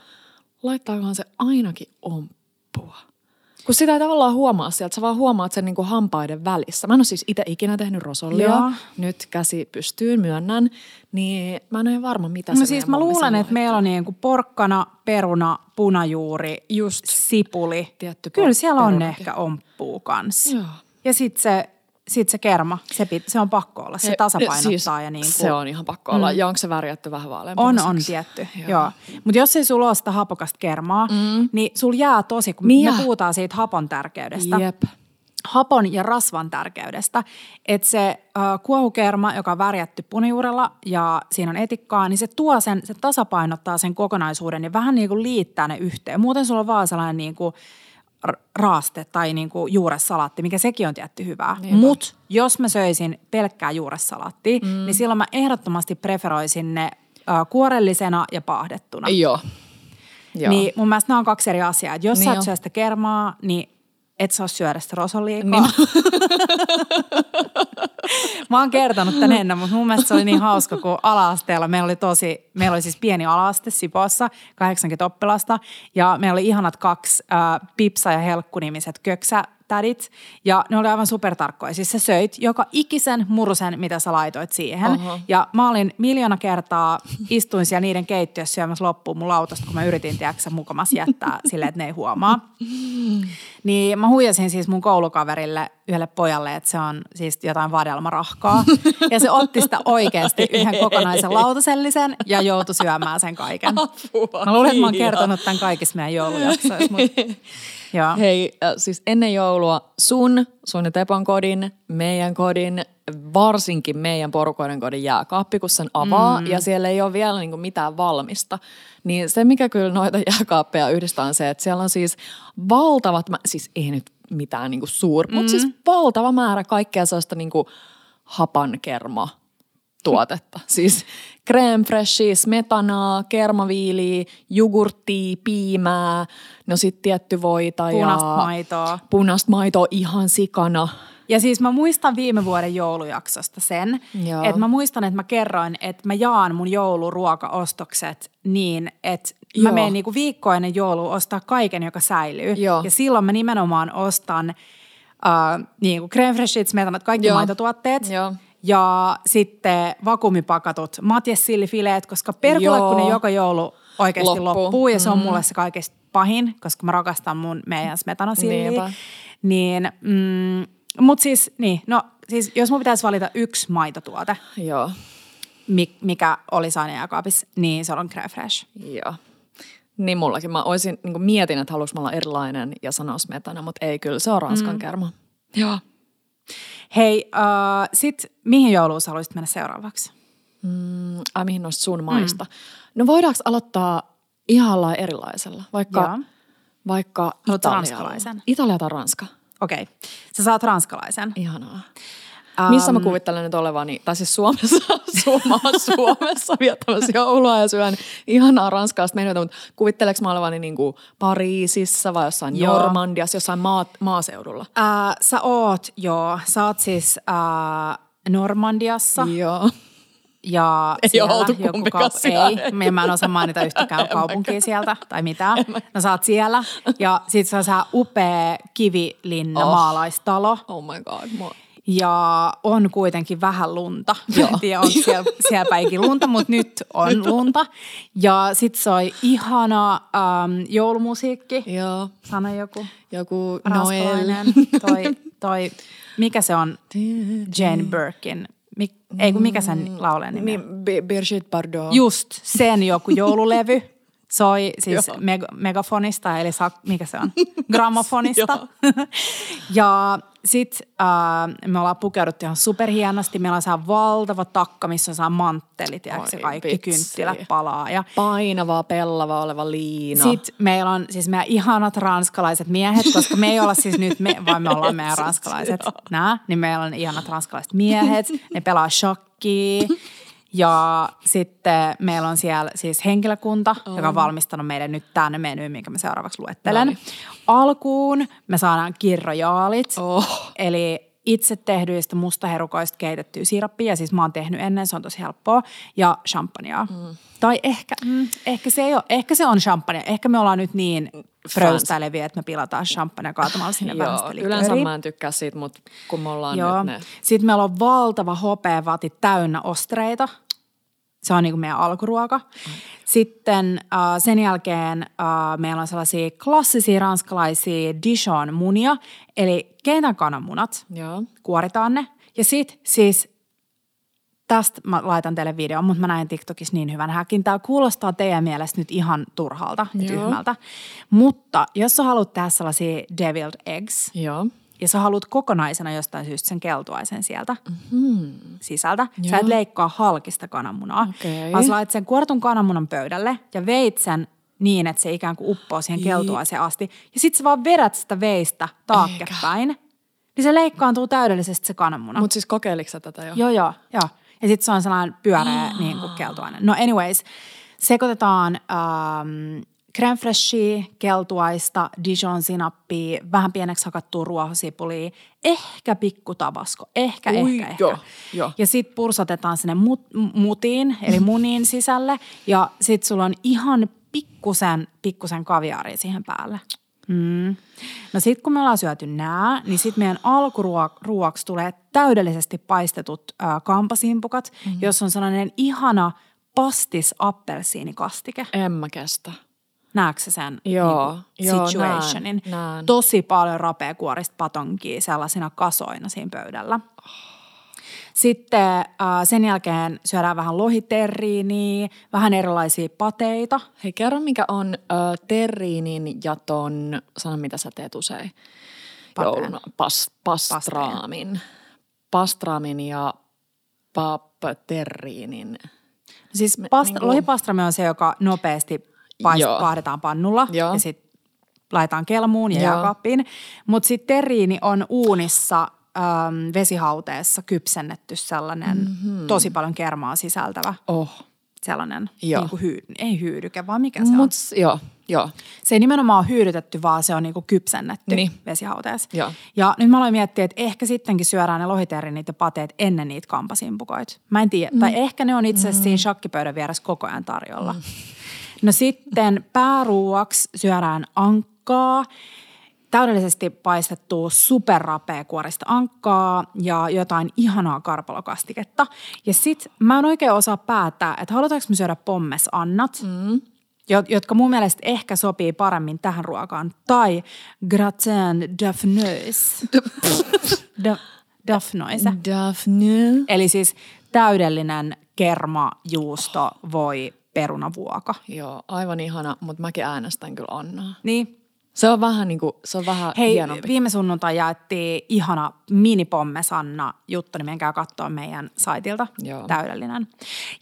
Speaker 3: laittaakohan se ainakin omppua. Kun sitä ei tavallaan huomaa sieltä, sä vaan huomaat sen niin kuin hampaiden välissä. Mä en ole siis itse ikinä tehnyt rosollia,
Speaker 2: Joo.
Speaker 3: nyt käsi pystyyn, myönnän, niin mä en ole varma, mitä
Speaker 2: No
Speaker 3: se
Speaker 2: siis mä luulen, että meillä on niin kuin porkkana, peruna, punajuuri,
Speaker 3: Just.
Speaker 2: sipuli.
Speaker 3: Tietty
Speaker 2: Kyllä siellä on
Speaker 3: perunakin.
Speaker 2: ehkä omppuu kanssa.
Speaker 3: Joo.
Speaker 2: Ja sitten se, sit se kerma, se, pit, se on pakko olla. Se tasapainottaa
Speaker 3: siis
Speaker 2: ja niin kuin,
Speaker 3: Se on ihan pakko olla. Mm. Ja onko se värjätty vähän
Speaker 2: On,
Speaker 3: vaaleanpunaiseksi?
Speaker 2: on tietty, joo. joo. Mutta jos ei sulla ole sitä hapokasta kermaa, mm. niin sul jää tosi, kun
Speaker 3: Niin
Speaker 2: me puhutaan siitä hapon tärkeydestä.
Speaker 3: Jep.
Speaker 2: hapon ja rasvan tärkeydestä. Että se äh, kuohukerma, joka on värjätty punajuurella ja siinä on etikkaa, niin se tuo sen, se tasapainottaa sen kokonaisuuden ja vähän niin kuin liittää ne yhteen. Muuten sulla on vaan sellainen niin kuin raaste tai niin kuin juuressalaatti, mikä sekin on tietty hyvää. Mutta jos mä söisin pelkkää juuressalaattia, mm. niin silloin mä ehdottomasti preferoisin ne äh, kuorellisena ja paahdettuna.
Speaker 3: Joo. Joo.
Speaker 2: Niin mun mielestä nämä on kaksi eri asiaa. Et jos
Speaker 3: Niin
Speaker 2: niin sä et syö sitä kermaa, niin et saa syödä sitä rosoliikaa.
Speaker 3: Niin.
Speaker 2: Mä oon kertonut tän ennen, mutta mun mielestä se oli niin hauska, kun ala-asteella meillä oli tosi, meillä oli siis pieni ala-aste Sipossa, 80 oppilasta, ja meillä oli ihanat kaksi äh, Pipsa ja Helkku-nimiset köksätädit, ja ne oli aivan supertarkkoja. Siis sä söit joka ikisen murusen, mitä sä laitoit siihen,
Speaker 3: Oho.
Speaker 2: ja mä olin miljoona kertaa, istuin siellä niiden keittiössä syömässä loppuun mun lautasta, kun mä yritin, tiedätkö, mukamas jättää silleen, että ne ei huomaa. Niin mä huijasin siis mun koulukaverille yhdelle pojalle, että se on siis jotain vadelmarahkaa. Ja se otti sitä oikeasti yhden kokonaisen lautasellisen ja joutui syömään sen kaiken.
Speaker 3: Apua,
Speaker 2: Mä luulen, että mä oon kertonut tämän kaikissa meidän joulujaksoissa. Mutta, joo.
Speaker 3: Hei, siis ennen joulua sun, sun ja Tepon kodin, meidän kodin, varsinkin meidän porukoiden kodin jääkaappi, kun sen avaa mm. ja siellä ei ole vielä niinku mitään valmista. Niin se, mikä kyllä noita jääkaappeja yhdistää on se, että siellä on siis valtavat, siis ei nyt mitään niinku suur, mm. mutta siis valtava määrä kaikkea sellaista niinku hapankerma tuotetta. Siis crème freshia, smetanaa, kermaviiliä, jogurttia, piimää, no sitten tietty voita
Speaker 2: Punaista
Speaker 3: ja
Speaker 2: maitoa.
Speaker 3: punaista maitoa ihan sikana.
Speaker 2: Ja siis mä muistan viime vuoden joulujaksosta sen,
Speaker 3: Joo.
Speaker 2: että mä muistan, että mä kerroin, että mä jaan mun jouluruokaostokset niin, että mä
Speaker 3: Joo.
Speaker 2: menen niinku viikko ennen joulua ostaa kaiken, joka säilyy.
Speaker 3: Joo.
Speaker 2: Ja silloin mä nimenomaan ostan uh, niinku crème freshit, smetanat, kaikki
Speaker 3: Joo.
Speaker 2: maitotuotteet.
Speaker 3: Joo.
Speaker 2: Ja sitten vakuumipakatut matjessillifileet, koska perkulle, kun ne joka joulu oikeasti
Speaker 3: Loppuu.
Speaker 2: loppuu. ja se on mulle se kaikista pahin, koska mä rakastan mun meidän smetanasilliä. Niin, mm, mutta siis, niin, no siis jos mun pitäisi valita yksi maitotuote,
Speaker 3: Joo,
Speaker 2: mi- mikä oli aina jääkaapissa, niin se on crème fresh.
Speaker 3: joo. Niin mullakin. Mä olisin, niin mietin, että haluaisin olla erilainen ja sanoa smetana, mutta ei kyllä, se on ranskan mm. kerma. Joo.
Speaker 2: Hei, uh, sit mihin jouluun sä haluaisit mennä seuraavaksi?
Speaker 3: Mm, ai mihin noista sun maista? Mm. No voidaanko aloittaa ihan erilaisella? Vaikka,
Speaker 2: Joo.
Speaker 3: vaikka
Speaker 2: ranskalaisen?
Speaker 3: Italia tai Ranska.
Speaker 2: Okei, okay. sä saat ranskalaisen.
Speaker 3: Ihanaa. Um, Missä mä kuvittelen nyt olevani, tai siis Suomessa, Suoma, Suomessa viettämässä joulua ja syön ihanaa ranskalaista menuita, mutta kuvitteleeko mä olevani niin kuin Pariisissa vai jossain
Speaker 2: Joo.
Speaker 3: Normandiassa, jossain maa, maaseudulla?
Speaker 2: Uh, sä oot, joo, sä oot siis uh, Normandiassa
Speaker 3: Joo.
Speaker 2: ja
Speaker 3: Ei
Speaker 2: siellä
Speaker 3: oltu
Speaker 2: joku kaup-. Ei, mä- mä en osaa mainita yhtäkään kaupunkia sieltä tai mitään. No sä oot siellä ja sit se on se upea kivilinna
Speaker 3: Oh.
Speaker 2: maalaistalo.
Speaker 3: Oh my god. Mua.
Speaker 2: Ja on kuitenkin vähän lunta. Joo. En tiedä, on siellä, siellä päinkin lunta, mutta nyt on lunta. Ja sit soi ihana ähm, joulumusiikki.
Speaker 3: Joo.
Speaker 2: Sano joku
Speaker 3: Joku Noel.
Speaker 2: Toi, toi, mikä se on Jane Birkin? Mik, ei kun mikä sen laulee nimi on?
Speaker 3: Niin, Bi- Brigitte Bardot.
Speaker 2: Just sen joku joululevy. Soi siis
Speaker 3: Joo.
Speaker 2: meg- megafonista, eli sa- mikä se on? Grammofonista. ja sit äh, me ollaan pukeuduttu ihan superhienosti. Meillä on saa valtava takka, missä on saa manttelit ja se
Speaker 3: Oi,
Speaker 2: kaikki
Speaker 3: vitsi.
Speaker 2: kynttilät palaa. Ja
Speaker 3: Painava, pellava oleva liina.
Speaker 2: sitten meillä on siis meidän ihanat ranskalaiset miehet, koska me ei olla siis nyt, me, vaan me ollaan meidän ranskalaiset nää, niin meillä on ihanat ranskalaiset miehet, ne pelaa shakkia. Ja sitten meillä on siellä siis henkilökunta, oh. joka on valmistanut meidän nyt tänne meny, minkä mä seuraavaksi luettelen.
Speaker 3: Noniin.
Speaker 2: Alkuun me saadaan kirrojaalit,
Speaker 3: Oh.
Speaker 2: eli itse tehdyistä mustaherukoista keitettyä sirappia, siis mä oon tehnyt ennen, se on tosi helppoa, ja champagnea. Mm. Tai ehkä, mm, ehkä, se ei ole, ehkä se on champagne, ehkä me ollaan nyt niin fröystäileviä, että me pilataan champagne kaatamalla sinne
Speaker 3: Joo, yleensä mä en tykkää siitä, mutta kun me ollaan
Speaker 2: Joo.
Speaker 3: nyt ne.
Speaker 2: Sitten meillä on valtava hopeavati täynnä ostreita. Se on niin kuin meidän alkuruoka. Sitten äh, sen jälkeen äh, meillä on sellaisia klassisia ranskalaisia Dijon-munia, eli keitetään kananmunat,
Speaker 3: Joo.
Speaker 2: kuoritaan ne. Ja sitten siis, tästä mä laitan teille videon, mutta mä näin TikTokissa niin hyvän häkin. Tämä kuulostaa teidän mielestä nyt ihan turhalta ja
Speaker 3: Joo.
Speaker 2: tyhmältä. Mutta jos sä haluat tehdä sellaisia deviled eggs,
Speaker 3: Joo.
Speaker 2: ja sä haluat kokonaisena jostain syystä sen keltuaisen sieltä mm-hmm. sisältä. Sä et leikkaa halkista kananmunaa,
Speaker 3: Okei.
Speaker 2: vaan sä laitat sen kuoritun kananmunan pöydälle ja veit sen niin, että se ikään kuin uppoo siihen keltuaiseen asti. Ja sit sä vaan vedät sitä veistä taakkepäin, niin se leikkaantuu täydellisesti se kananmuna.
Speaker 3: Mutta siis kokeiliko tätä jo?
Speaker 2: Joo, joo, joo. Ja sitten se on sellainen pyöreä niin kuin keltuainen. No anyways, sekoitetaan ähm, crème freshia, keltuaista, Dijon sinappia, vähän pieneksi hakattua ruohosipulia, ehkä pikku tabasko, ehkä,
Speaker 3: Ui,
Speaker 2: ehkä,
Speaker 3: joo,
Speaker 2: ehkä.
Speaker 3: joo.
Speaker 2: Ja sitten pursotetaan sinne mut, mutiin, eli muniin sisälle, ja sitten sulla on ihan pikkusen, pikkusen kaviaaria siihen päälle. Mm. No sitten kun me ollaan syöty nää, niin sitten meidän alkuruoksi tulee täydellisesti paistetut äh, kampasimpukat, mm. jossa on sellainen ihana pastis appelsiinikastike.
Speaker 3: En mä kestä.
Speaker 2: Näetkö sä sen
Speaker 3: Joo,
Speaker 2: niin,
Speaker 3: joo,
Speaker 2: situationin?
Speaker 3: näen, näen.
Speaker 2: Tosi paljon rapeakuorista patonkia sellaisina kasoina siinä pöydällä. Sitten äh, sen jälkeen syödään vähän lohiterriiniä, vähän erilaisia pateita.
Speaker 3: Hei, kerro mikä on ö, terriinin ja ton, sano mitä sä teet usein,
Speaker 2: Pateen.
Speaker 3: jouluna, pas, pastraamin. Pastraamin ja papterriinin.
Speaker 2: Siis past-
Speaker 3: niinku-
Speaker 2: lohipastrami on se, joka nopeasti paist- paahdetaan pannulla
Speaker 3: Joo.
Speaker 2: ja sitten laitetaan kelmuun ja jääkaappiin. Mutta sitten terriini on uunissa äm, vesihauteessa kypsennetty sellainen mm-hmm. tosi paljon kermaa sisältävä
Speaker 3: Oh.
Speaker 2: sellainen,
Speaker 3: Joo.
Speaker 2: niin kuin hyy, ei hyydyke, vaan mikä se on?
Speaker 3: Mut, s- joo, joo.
Speaker 2: Se ei nimenomaan ole hyydytetty, vaan se on niinku kypsennetty
Speaker 3: Niin.
Speaker 2: vesihauteessa.
Speaker 3: Joo.
Speaker 2: Ja nyt mä aloin miettiä, että ehkä sittenkin syödään ne lohiterinit ja pateet ennen niitä kampasimpukoita. Mä en tiedä. Mm. Tai ehkä ne on itse asiassa siinä shakkipöydän vieressä koko ajan tarjolla. Mm. No sitten pääruuaksi syödään ankkaa, täydellisesti paistettua superrapea kuorista ankkaa ja jotain ihanaa karpalokastiketta. Ja sit mä en oikein osaa päättää, että halutaanko me syödä pommesannat, mm. jotka mun mielestä ehkä sopii paremmin tähän ruokaan. Tai gratin daphneuse. Da, daphnoise.
Speaker 3: Daphne.
Speaker 2: Eli siis täydellinen kerma, juusto, voi, perunavuoka.
Speaker 3: Joo, aivan ihana, mutta mäkin äänestän kyllä Annaa.
Speaker 2: Niin,
Speaker 3: Se on vähän niinku, se on vähän
Speaker 2: Hei,
Speaker 3: hienompi.
Speaker 2: viime sunnuntai jaettiin ihana minipomme Sanna juttu, niin menkää katsoa meidän saitilta.
Speaker 3: Joo.
Speaker 2: Täydellinen.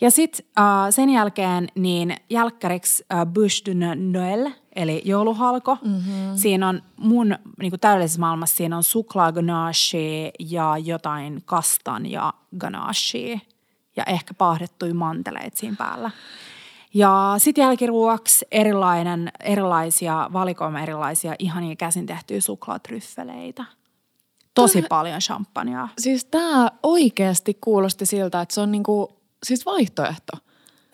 Speaker 2: Ja sitten äh, sen jälkeen niin jälkkäriksi äh, Bouche de Noël, eli jouluhalko. Mm-hmm. Siinä on mun niin kuin täydellisessä maailmassa, siinä on suklaaganache ja jotain kastanja ganachea ja ehkä paahdettuja manteleita siinä päällä. Ja sitten jälkiruoksi erilainen, erilaisia, valikoima erilaisia ihania käsin tehtyjä suklaatryffeleitä. Tosi paljon champagnea.
Speaker 3: Siis tää oikeasti kuulosti siltä, että se on niinku, siis vaihtoehto.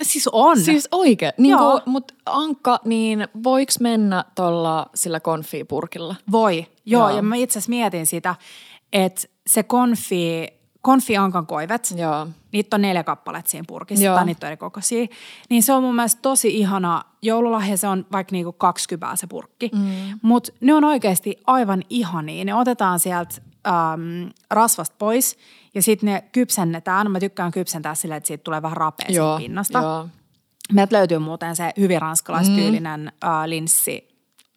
Speaker 2: Siis on.
Speaker 3: Siis oikein. Niin mutta Ankka, niin voiks mennä tuolla sillä konfipurkilla?
Speaker 2: Voi. Joo,
Speaker 3: Joo.
Speaker 2: ja mä itse asiassa mietin sitä, että se konfi, konfi ankan koivet,
Speaker 3: Joo.
Speaker 2: niitä on neljä kappaletta siinä purkissa,
Speaker 3: Joo.
Speaker 2: tai niitä on eri kokoisia, niin se on mun mielestä tosi ihana joululahja, se on vaikka niinku kaksi kybää se purkki, mm. mutta ne on oikeasti aivan ihania. Ne otetaan sieltä äm, rasvasta pois ja sitten ne kypsennetään. Mä tykkään kypsentää silleen, että siitä tulee vähän rapea
Speaker 3: Joo.
Speaker 2: pinnasta.
Speaker 3: Joo.
Speaker 2: Meiltä löytyy muuten se hyvin ranskalaistyylinen mm. äh, linssi,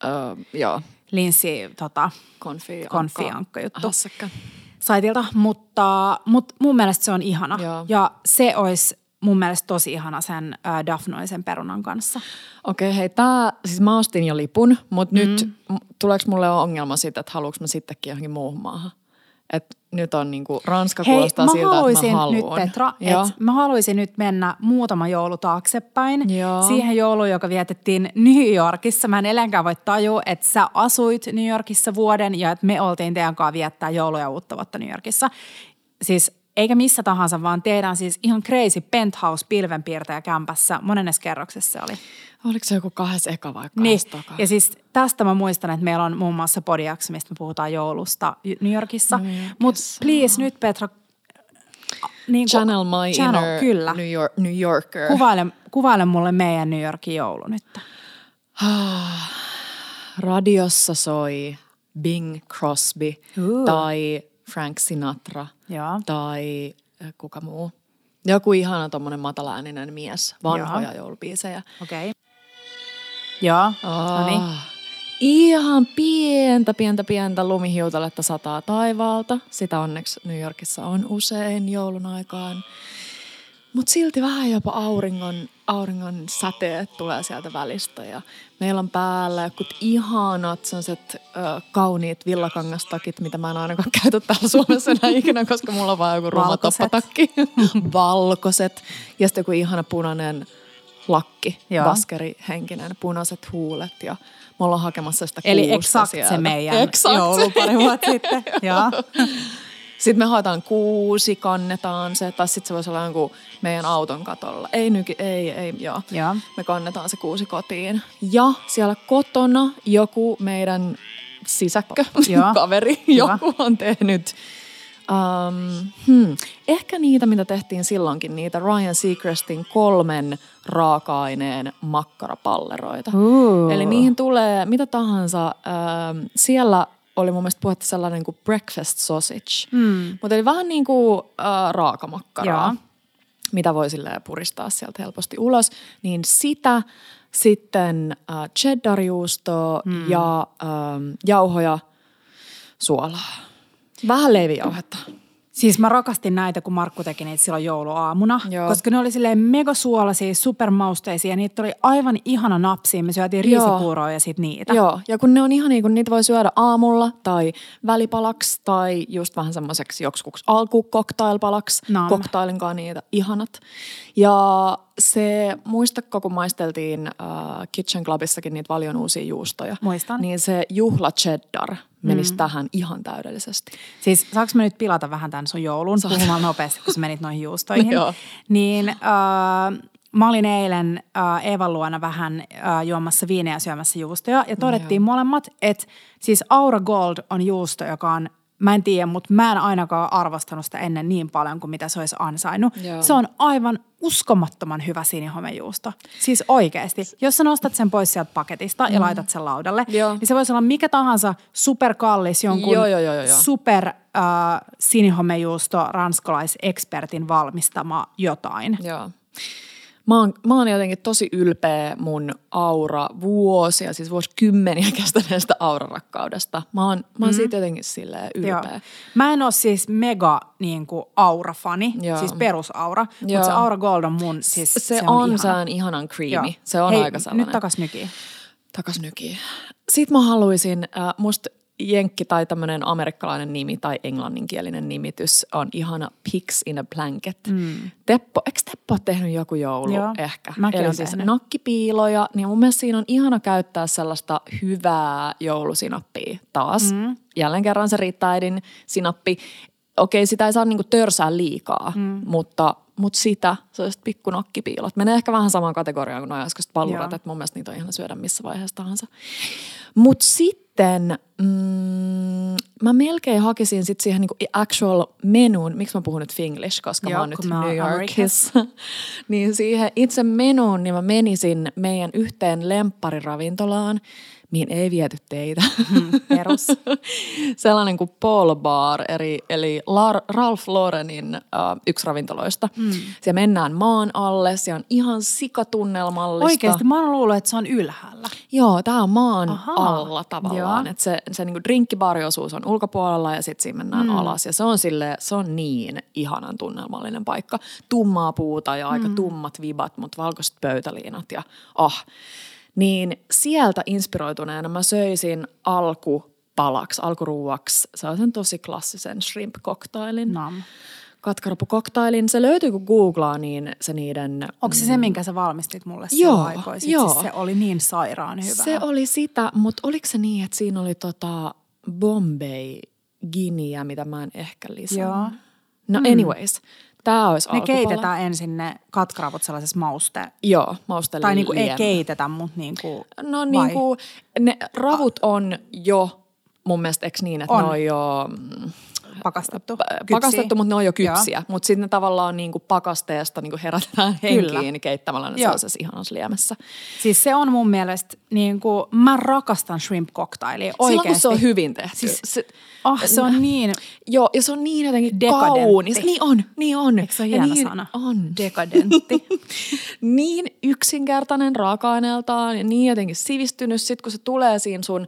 Speaker 3: Öö, joo.
Speaker 2: linssi tota,
Speaker 3: Konfi,
Speaker 2: konfi-ankka-juttu
Speaker 3: Hässäkkä.
Speaker 2: Saitilta, mutta, mutta mun mielestä se on ihana.
Speaker 3: Joo.
Speaker 2: Ja se olisi mun mielestä tosi ihana sen äh, Daphnoisen perunan kanssa.
Speaker 3: Okei, hei, tää, siis mä ostin jo lipun, mutta mm. nyt tuleeko mulle ongelma siitä, että haluanko mä sittenkin johonkin muuhun maahan? Et nyt on niinku, Ranska
Speaker 2: Hei,
Speaker 3: kuulostaa
Speaker 2: mä
Speaker 3: siltä,
Speaker 2: haluaisin
Speaker 3: että mä
Speaker 2: nyt
Speaker 3: haluan.
Speaker 2: Petra,
Speaker 3: Joo.
Speaker 2: että mä haluaisin nyt mennä muutama joulu taaksepäin.
Speaker 3: Joo.
Speaker 2: Siihen jouluun, joka vietettiin New Yorkissa. Mä en elänkään voi tajua, että sä asuit New Yorkissa vuoden ja että me oltiin teidän kanssa viettää joulua ja uutta vuotta New Yorkissa. Siis eikä missä tahansa, vaan teidän siis ihan crazy penthouse pilvenpiirtäjä kämpässä. Monennes kerroksessa se oli.
Speaker 3: Oliko se joku kahdessa eka vai
Speaker 2: Niin.
Speaker 3: kahdessa toka?
Speaker 2: Ja siis tästä mä muistan, että meillä on muun muassa podiakso, mistä me puhutaan joulusta New Yorkissa. Mutta please nyt Petra, niin kuin-
Speaker 3: Channel my
Speaker 2: channel,
Speaker 3: inner
Speaker 2: kyllä.
Speaker 3: New, York, New Yorker.
Speaker 2: Kuvaile, kuvaile mulle meidän New Yorkin joulu nyt.
Speaker 3: Radiossa soi Bing Crosby
Speaker 2: Uu.
Speaker 3: tai Frank Sinatra
Speaker 2: Joo.
Speaker 3: tai äh, kuka muu. Joku ihana tommonen matalaääninen mies, vanhoja joulubiisejä.
Speaker 2: Okei. Okay. Joo, no niin.
Speaker 3: Ihan pientä, pientä, pientä lumihiutaletta sataa taivaalta. Sitä onneksi New Yorkissa on usein joulun aikaan. Mutta silti vähän jopa auringon, auringon säteet tulee sieltä välistä. Ja meillä on päällä jokut ihanat sellaiset ö, kauniit villakangastakit, mitä mä en ainakaan käytä täällä Suomessa enää ikinä, koska mulla on vaan joku rumma
Speaker 2: Valkoiset.
Speaker 3: toppatakki. Valkoiset. Ja sitten joku ihana punainen lakki,
Speaker 2: Joo.
Speaker 3: baskerihenkinen, punaiset huulet ja me ollaan hakemassa sitä
Speaker 2: Eli
Speaker 3: kuusta
Speaker 2: exakt
Speaker 3: sieltä.
Speaker 2: se meidän
Speaker 3: Exakt.
Speaker 2: joulu pari vuotta sitten. Joo.
Speaker 3: Sitten me haetaan kuusi, kannetaan se, tai sitten se voisi olla jonkun meidän auton katolla. Ei nyki, ei, ei, joo.
Speaker 2: Joo.
Speaker 3: Me kannetaan se kuusi kotiin. Ja siellä kotona joku meidän sisäkkö,
Speaker 2: Joo.
Speaker 3: kaveri,
Speaker 2: Hyvä.
Speaker 3: joku on tehnyt Um, hmm. Ehkä niitä, mitä tehtiin silloinkin, niitä Ryan Seacrestin kolmen raaka-aineen makkarapalleroita.
Speaker 2: Ooh.
Speaker 3: Eli niihin tulee mitä tahansa. Ähm, siellä oli mun mielestä puhetta sellainen kuin breakfast sausage.
Speaker 2: Mm.
Speaker 3: Mutta eli vähän niin kuin äh, raakamakkaraa,
Speaker 2: Joo.
Speaker 3: mitä voi silleen puristaa sieltä helposti ulos. Niin sitä, sitten äh, cheddarjuustoa
Speaker 2: Hmm.
Speaker 3: ja ähm, jauhoja, suolaa. Vähän leivijauhetta.
Speaker 2: Siis mä rakastin näitä, kun Markku teki niitä silloin jouluaamuna,
Speaker 3: Joo.
Speaker 2: koska ne oli silleen megasuolaisia, supermausteisia, niitä oli aivan ihana napsia. Me syötiin riisipuuroa ja sit niitä.
Speaker 3: Joo, ja kun ne on ihan niin kuin niitä voi syödä aamulla tai välipalaksi tai just vähän semmoiseksi joksikuksi alkukoktailpalaksi. Koktailinkaan niitä, ihanat. Ja se, muistatko kun maisteltiin äh, Kitchen Clubissakin niitä valion uusia juustoja?
Speaker 2: Muistan.
Speaker 3: Niin se juhla cheddar menisi mm. tähän ihan täydellisesti.
Speaker 2: Siis saanko mä nyt pilata vähän tämän sun joulun puhumaan nopeasti, kun sä menit noihin juustoihin?
Speaker 3: Joo.
Speaker 2: Niin äh, mä olin eilen äh, Eevan luona vähän äh, juomassa viineä ja syömässä juustoja ja todettiin molemmat, että siis Aura Gold on juusto, joka on Mä en tiedä, mutta mä en ainakaan arvostanut sitä ennen niin paljon kuin mitä se olisi ansainnut.
Speaker 3: Joo.
Speaker 2: Se on aivan uskomattoman hyvä sinihomejuusto. Siis oikeasti. Jos sä nostat sen pois sieltä paketista ja laitat sen laudalle,
Speaker 3: Joo.
Speaker 2: niin se voisi olla mikä tahansa superkallis jonkun
Speaker 3: joo, joo, joo, joo.
Speaker 2: super äh, sinihomejuusto ranskalaisekspertin valmistama jotain.
Speaker 3: Joo. Mä oon, mä oon jotenkin tosi ylpeä mun aura vuosia, siis vuosikymmeniä kestäneestä aurarakkaudesta. Mä oon, mä oon siitä jotenkin silleen ylpeä.
Speaker 2: Joo. Mä en ole siis mega niin kuin, aura-fani,
Speaker 3: Joo.
Speaker 2: siis perusaura, mutta
Speaker 3: Joo.
Speaker 2: se Aura Gold on mun, siis
Speaker 3: Se,
Speaker 2: se,
Speaker 3: on,
Speaker 2: on, ihana.
Speaker 3: se on ihanan creamy.
Speaker 2: Joo.
Speaker 3: Se on
Speaker 2: Hei,
Speaker 3: aika sellainen.
Speaker 2: nyt takas nykiin.
Speaker 3: Takas nykiin. Sitten mä haluaisin, äh, musta jenkki tai tämmöinen amerikkalainen nimi tai englanninkielinen nimitys on ihana Pigs in a Blanket. Mm. Teppo, eikö Teppo ole tehnyt joku joulu
Speaker 2: Joo,
Speaker 3: ehkä?
Speaker 2: mäkin
Speaker 3: Eli siis
Speaker 2: tehnyt.
Speaker 3: nakkipiiloja, niin mun mielestä siinä on ihana käyttää sellaista hyvää joulusinappia taas. Mm. Jälleen kerran se riittää äidin sinappi. Okei, sitä ei saa niinku törsää liikaa, mm. mutta, mutta sitä, sellaiset pikkunokkipiilot. Menee ehkä vähän samaan kategoriaan kuin nuo äskeiset pallurat,
Speaker 2: Joo.
Speaker 3: että mun mielestä niitä on ihana syödä missä vaiheessa tahansa. Mutta sitten mm, mä melkein hakisin sit siihen niinku actual menuun, miksi mä puhun nyt finglish, koska
Speaker 2: Joo,
Speaker 3: mä oon nyt
Speaker 2: mä
Speaker 3: New Yorkissa. niin siihen itse menuun, niin mä menisin meidän yhteen lemppariravintolaan, mihin ei viety teitä.
Speaker 2: perus.
Speaker 3: Sellainen kuin Paul Bar, eli, eli Lar, Ralph Laurenin äh, yksi ravintoloista. Mm. Siellä mennään maan alle, se on ihan sikatunnelmallista.
Speaker 2: Oikeasti mä oon luullut, että se on ylhäällä.
Speaker 3: Joo, tämä on maan
Speaker 2: Ahaa.
Speaker 3: alla tavallaan. Että se se niinku drinkkibariosuus on ulkopuolella ja sitten siinä mennään mm. alas. Ja se on, sille, se on niin ihanan tunnelmallinen paikka. Tummaa puuta ja aika mm. tummat vibat, mutta valkoiset pöytäliinat ja ah. Niin sieltä inspiroituneena mä söisin alkupalaksi, alkuruuaksi sellaisen tosi klassisen shrimp-koktailin.
Speaker 2: Nam.
Speaker 3: Katkarapu-koktailin. Se löytyy kun googlaa, niin se niiden...
Speaker 2: Onko se se, minkä sä valmistit mulle
Speaker 3: Joo,
Speaker 2: aikoisin?
Speaker 3: joo.
Speaker 2: Siis se oli niin sairaan hyvä.
Speaker 3: Se oli sitä, mutta oliko se niin, että siinä oli tota Bombay Guinea, mitä mä en ehkä lisää.
Speaker 2: Joo.
Speaker 3: No anyways, tämä olisi
Speaker 2: Ne keitetään ensin ne katkaravut sellaisessa mauste...
Speaker 3: Joo, mausteli
Speaker 2: Tai niinku ei keitetä, mutta niinku...
Speaker 3: No
Speaker 2: vai?
Speaker 3: niinku, ne ravut on jo mun mielestä, eikö niin, että
Speaker 2: On.
Speaker 3: ne on jo
Speaker 2: Pakastettu.
Speaker 3: pakastettu, mutta ne on jo kypsiä. Mutta sitten ne tavallaan niinku pakasteesta niinku herätetään
Speaker 2: Kyllä.
Speaker 3: henkiin keittämällä ne sellaisessa ihanassa liemessä.
Speaker 2: Siis se on mun mielestä, niin kuin, mä rakastan shrimp cocktailia oikeasti.
Speaker 3: Silloin kun se on hyvin tehty.
Speaker 2: Siis-
Speaker 3: se,
Speaker 2: Oh, se on niin
Speaker 3: Joo, ja se on niin jotenkin
Speaker 2: Dekadentti.
Speaker 3: kaunis. Niin on, niin on.
Speaker 2: Eikö se ole hieno
Speaker 3: niin
Speaker 2: sana?
Speaker 3: On.
Speaker 2: dekadentti.
Speaker 3: niin yksinkertainen raaka-aineeltaan ja niin jotenkin sivistynyt. Sitten kun se tulee siinä sun,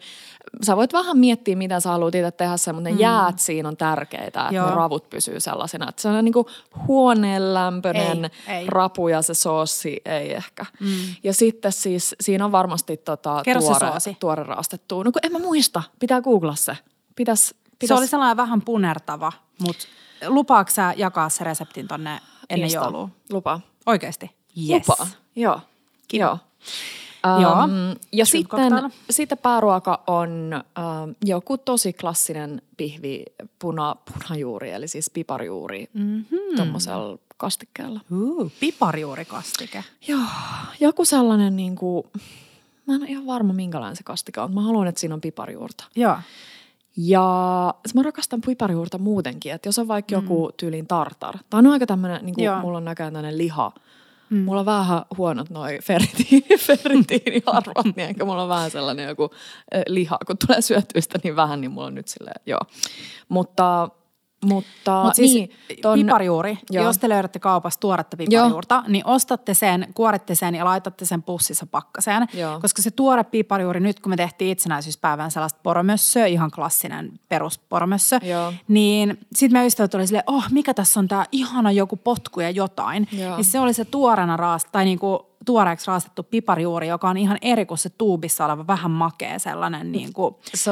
Speaker 3: sä voit vähän miettiä, mitä sä haluat itse tehdä sen, mutta ne mm. jäät siinä on tärkeitä, että
Speaker 2: Joo.
Speaker 3: ne ravut pysyy sellaisena. Että se on niin kuin huoneen lämpöinen
Speaker 2: Ei, ei.
Speaker 3: rapu ja se soossi ei ehkä. Mm. Ja sitten siis siinä on varmasti tota,
Speaker 2: Kerro
Speaker 3: tuore,
Speaker 2: soosi.
Speaker 3: tuore raastettua. No kun en mä muista, pitää googlaa se. Pitäis, pitäis
Speaker 2: Se oli sellainen vähän punertava, mutta lupaako sä jakaa se reseptin tonne ennen
Speaker 3: Insta.
Speaker 2: joulua?
Speaker 3: Lupaa.
Speaker 2: Oikeasti? Yes.
Speaker 3: Lupaa. Joo. Joo.
Speaker 2: Joo.
Speaker 3: Um, ja sitten, sitten pääruoka on um, joku tosi klassinen pihvi puna, punajuuri, eli siis piparjuuri mm-hmm. tuommoisella kastikkeella.
Speaker 2: Uh, piparjuurikastike.
Speaker 3: Joo, joku sellainen niin kuin, mä en ole ihan varma minkälainen se kastike on. Mä haluan, että siinä on piparjuurta.
Speaker 2: Joo.
Speaker 3: Ja mä rakastan piparjuurta muutenkin, että jos on vaikka joku tyylin tartar. Tai on aika tämmöinen, niin kuin
Speaker 2: Joo.
Speaker 3: mulla on näköjään tämmöinen liha. Mm. Mulla on vähän huonot noi ferritiini, ferritiiniarvot, niin ehkä mulla on vähän sellainen joku liha, kun tulee syötyistä niin vähän, niin mulla on nyt silleen, joo. Mutta Mutta
Speaker 2: Mutta siis
Speaker 3: niin,
Speaker 2: ton, piparijuuri,
Speaker 3: Joo.
Speaker 2: jos te löydätte kaupasta tuoretta piparijuurta, niin ostatte sen, kuoritte sen ja laitatte sen pussissa pakkaseen.
Speaker 3: Joo.
Speaker 2: Koska se tuore piparijuuri, nyt kun me tehtiin itsenäisyyspäivän sellaista poromössöä, ihan klassinen perusporomössö,
Speaker 3: Joo.
Speaker 2: niin sitten meidän ystävät oli silleen, oh mikä tässä on tämä ihana joku potku ja jotain.
Speaker 3: Joo.
Speaker 2: Niin se oli se tuoreena raast, tai niinku tuoreeksi raastettu piparijuuri, joka on ihan eri kuin se tuubissa oleva vähän makea sellainen niin kuin
Speaker 3: Se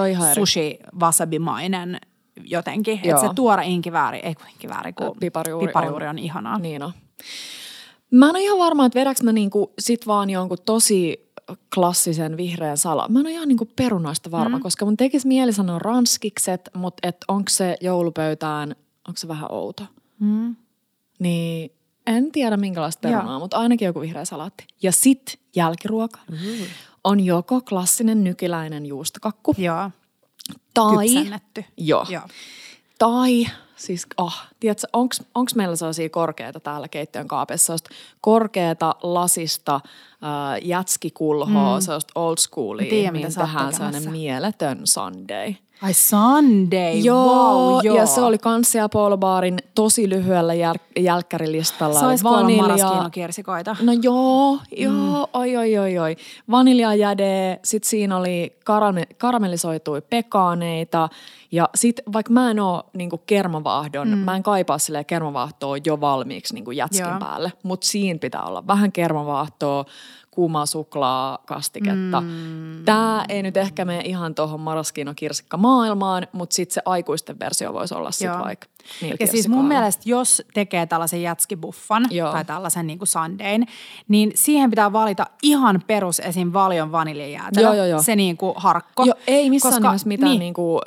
Speaker 2: jotenkin. Että
Speaker 3: Joo.
Speaker 2: se tuore inkivääri, ei kun inkivääri, kun
Speaker 3: Piparijuuri
Speaker 2: piparijuuri on,
Speaker 3: on-
Speaker 2: ihanaa.
Speaker 3: Niin on. Mä en ole ihan varma, että vedäks mä niinku sit vaan jonkun tosi klassisen vihreän salan. Mä en ole ihan niinku perunoista varma, mm. koska mun tekis mieli sanoa ranskikset, mutta et onko se joulupöytään, onko se vähän outo?
Speaker 2: Mm.
Speaker 3: Niin en tiedä minkälaista
Speaker 2: Joo.
Speaker 3: perunaa, mutta ainakin joku vihreä salaatti. Ja sit jälkiruoka
Speaker 2: Mm-hmm.
Speaker 3: on joko klassinen nykiläinen juustokakku
Speaker 2: Joo,
Speaker 3: tai...
Speaker 2: kypsennetty.
Speaker 3: Joo.
Speaker 2: Joo.
Speaker 3: Tai siis, ah, tiedätkö, onks, onks meillä sellaisia korkeita täällä keittiön kaapissa, sellaista korkeata lasista äh, jätskikulhoa, mm. sellaista old schoolia,
Speaker 2: tiedän, mitä
Speaker 3: tehdään
Speaker 2: tekemässä.
Speaker 3: sellainen mieletön sunday.
Speaker 2: Ai Sunday,
Speaker 3: Joo,
Speaker 2: wow, joo.
Speaker 3: ja se oli Kanssia Polo Barin tosi lyhyellä jäl- jälkkärilistalla.
Speaker 2: Saisiko olla maraskiinokirsikoita?
Speaker 3: No joo, joo, mm. oi, oi, oi, oi. Vaniljajäde, sit siinä oli karame- karamellisoitui pekaaneita ja sit vaikka mä en oo niinku kermavaahdon, mm. mä en kaipaa silleen kermavaahtoa jo valmiiksi niinku jätskin
Speaker 2: Joo.
Speaker 3: päälle, mutta siinä pitää olla vähän kermavaahtoa, kuumaa suklaa, kastiketta. Mm. Tää ei nyt ehkä mene ihan tuohon maraskino-kirsikka maailmaan, mutta sitten se aikuisten versio voisi olla sitten vaikka
Speaker 2: Ja siis mun mielestä, jos tekee tällaisen jätskibuffan
Speaker 3: Joo.
Speaker 2: tai tällaisen niin kuin sundayn, niin siihen pitää valita ihan perus esim. valion vaniljajäätelö.
Speaker 3: Joo, joo, joo.
Speaker 2: Se niin kuin harkko.
Speaker 3: Joo, ei missään
Speaker 2: Koska-
Speaker 3: nimessä mitään
Speaker 2: niin,
Speaker 3: niinku...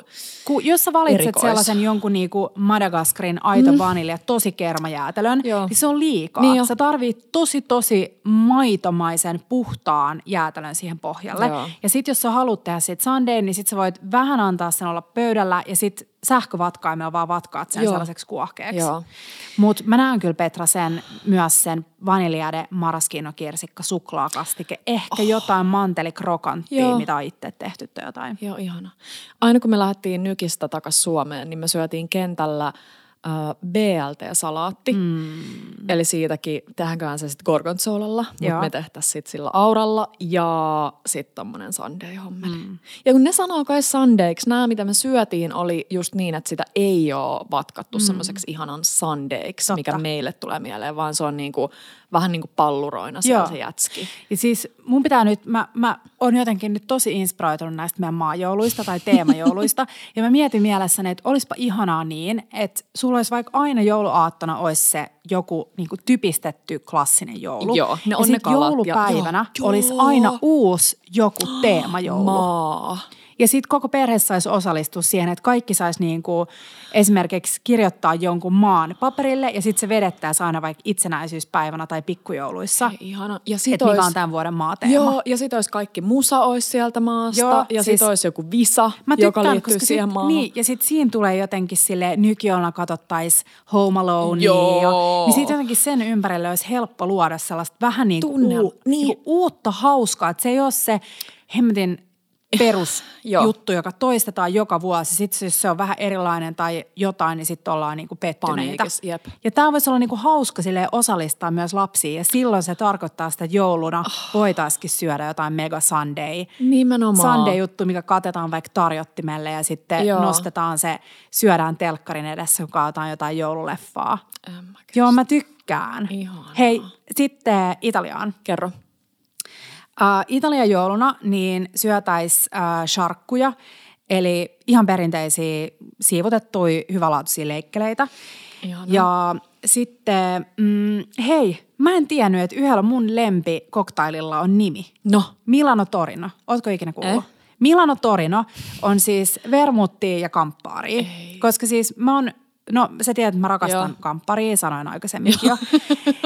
Speaker 2: Kun, jos sä valitset
Speaker 3: Erikois.
Speaker 2: sellaisen jonkun niinku Madagaskarin aito mm. vanilja, tosi kermajäätelön,
Speaker 3: Joo.
Speaker 2: niin se on liikaa.
Speaker 3: Niin jo.
Speaker 2: sä tarvit tosi tosi maitomaisen puhtaan jäätelön siihen pohjalle.
Speaker 3: Joo.
Speaker 2: Ja sit jos sä haluat tehdä siitä sundayn, niin sit sä voit vähän antaa sen olla pöydällä ja sit sähkövatkaimella vaan vatkaat sen
Speaker 3: Joo.
Speaker 2: sellaiseksi kuohkeeksi. Mutta mä näen kyllä Petra sen, myös sen vaniljade maraskino-kirsikka suklaakastike. Ehkä oh. jotain mantelikrokanttia,
Speaker 3: Joo.
Speaker 2: mitä on itse tehty tai jotain.
Speaker 3: Joo, ihana. Aina kun me lähdettiin Nykistä takaisin Suomeen, niin me syötiin kentällä äh, BLT-salaatti. Mm. Eli siitäkin tehdäänkään se sitten gorgonzolalla, mutta me tehtäisiin sitten sillä auralla ja sitten tommonen sunday-hommeli. Mm. Ja kun ne sanoo kai sundayksi, nämä mitä me syötiin oli just niin, että sitä ei ole vatkattu mm. semmoiseksi ihanan
Speaker 2: Totta.
Speaker 3: mikä meille tulee mieleen, vaan se on niinku, vähän niin kuin palluroina
Speaker 2: Joo.
Speaker 3: se jätski.
Speaker 2: Ja siis mun pitää nyt, mä, mä oon jotenkin nyt tosi inspiroitunut näistä meidän maajouluista tai teemajouluista. ja mä mietin mielessäni, että olisipa ihanaa niin, että sulla olisi vaikka aina jouluaattona olisi se joku niin kuin typistetty klassinen joulu.
Speaker 3: Joo, ne
Speaker 2: ja
Speaker 3: on ne
Speaker 2: sit
Speaker 3: kalat ja-
Speaker 2: joulupäivänä
Speaker 3: joo,
Speaker 2: olisi aina uusi joku teemajoulu.
Speaker 3: Maa.
Speaker 2: Ja sitten koko perhe saisi osallistua siihen, että kaikki saisi niinku esimerkiksi kirjoittaa jonkun maan paperille ja sitten se vedettäisiin aina vaikka itsenäisyyspäivänä tai pikkujouluissa.
Speaker 3: Ei, ihana. Ja sit
Speaker 2: Että mikä
Speaker 3: ois-
Speaker 2: on tämän vuoden maateema.
Speaker 3: Joo, ja sit olisi kaikki musa olisi sieltä maasta.
Speaker 2: Joo,
Speaker 3: ja
Speaker 2: siis-
Speaker 3: sit olisi joku visa,
Speaker 2: Mä
Speaker 3: joka
Speaker 2: tykkään,
Speaker 3: liittyy
Speaker 2: koska
Speaker 3: siihen
Speaker 2: sit,
Speaker 3: maahan.
Speaker 2: Niin, ja sitten siinä tulee jotenkin sille nykijouluna katsottaisiin Home Alone.
Speaker 3: Joo.
Speaker 2: Ja, niin sitten jotenkin sen ympärille olisi helppo luoda sellaista vähän niin kuin,
Speaker 3: Tunnel-
Speaker 2: uu,
Speaker 3: niin.
Speaker 2: niin. uutta hauskaa. Että se ei ole se hemmetin. Perusjuttu, joka toistetaan joka vuosi. Sitten jos se on vähän erilainen tai jotain, niin sitten ollaan niinku pettyneitä.
Speaker 3: Jep.
Speaker 2: Ja tämä voisi olla niinku hauska silleen osallistaa myös lapsia. Ja silloin se tarkoittaa sitä, että jouluna oh. voitaisiin syödä jotain mega sunday.
Speaker 3: Nimenomaan.
Speaker 2: Sunday-juttu, mikä katetaan vaikka tarjottimelle ja sitten
Speaker 3: Joo.
Speaker 2: Nostetaan se, syödään telkkarin edessä, kun kaataan jotain joululeffaa. Joo, mä tykkään.
Speaker 3: Ihanaa.
Speaker 2: Hei, sitten Italiaan.
Speaker 3: Kerro.
Speaker 2: Uh, Italian jouluna niin syötäis uh, sharkkuja, eli ihan perinteisiä siivotettuja hyvälaatuisia leikkeleitä.
Speaker 3: Ihanaa.
Speaker 2: Ja sitten, mm, hei, mä en tiennyt, että yhdellä mun lempi koktaililla on nimi.
Speaker 3: No.
Speaker 2: Milano Torino. Ootko ikinä kuullut?
Speaker 3: Eh?
Speaker 2: Milano Torino on siis vermuttia ja kamppaaria.
Speaker 3: Ei.
Speaker 2: Koska siis mä oon, no sä tiedät, että mä rakastan
Speaker 3: Joo.
Speaker 2: kamppaaria, sanoin aikaisemminkin jo.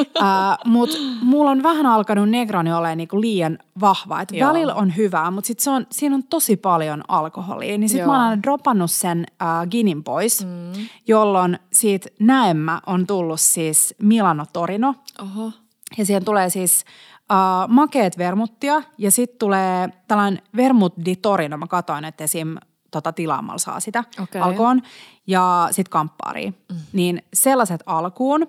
Speaker 2: Mutta mulla on vähän alkanut Negroni olemaan niinku liian vahva. Et
Speaker 3: Joo.
Speaker 2: välillä on hyvää, mutta sit se on, siinä on tosi paljon alkoholia. Niin sit
Speaker 3: Joo.
Speaker 2: mä oon aina dropannut sen uh, ginin pois, mm. jolloin siitä näemmä on tullut siis Milano Torino.
Speaker 3: Oho.
Speaker 2: Ja siihen tulee siis uh, makeet vermuttia ja sitten tulee tällainen vermut di Torino. Mä katsoin, että esim. Tota, tilaamalla saa sitä
Speaker 3: Okei.
Speaker 2: alkoon. Ja sitten kamppaaria. Mm. Niin sellaiset alkuun.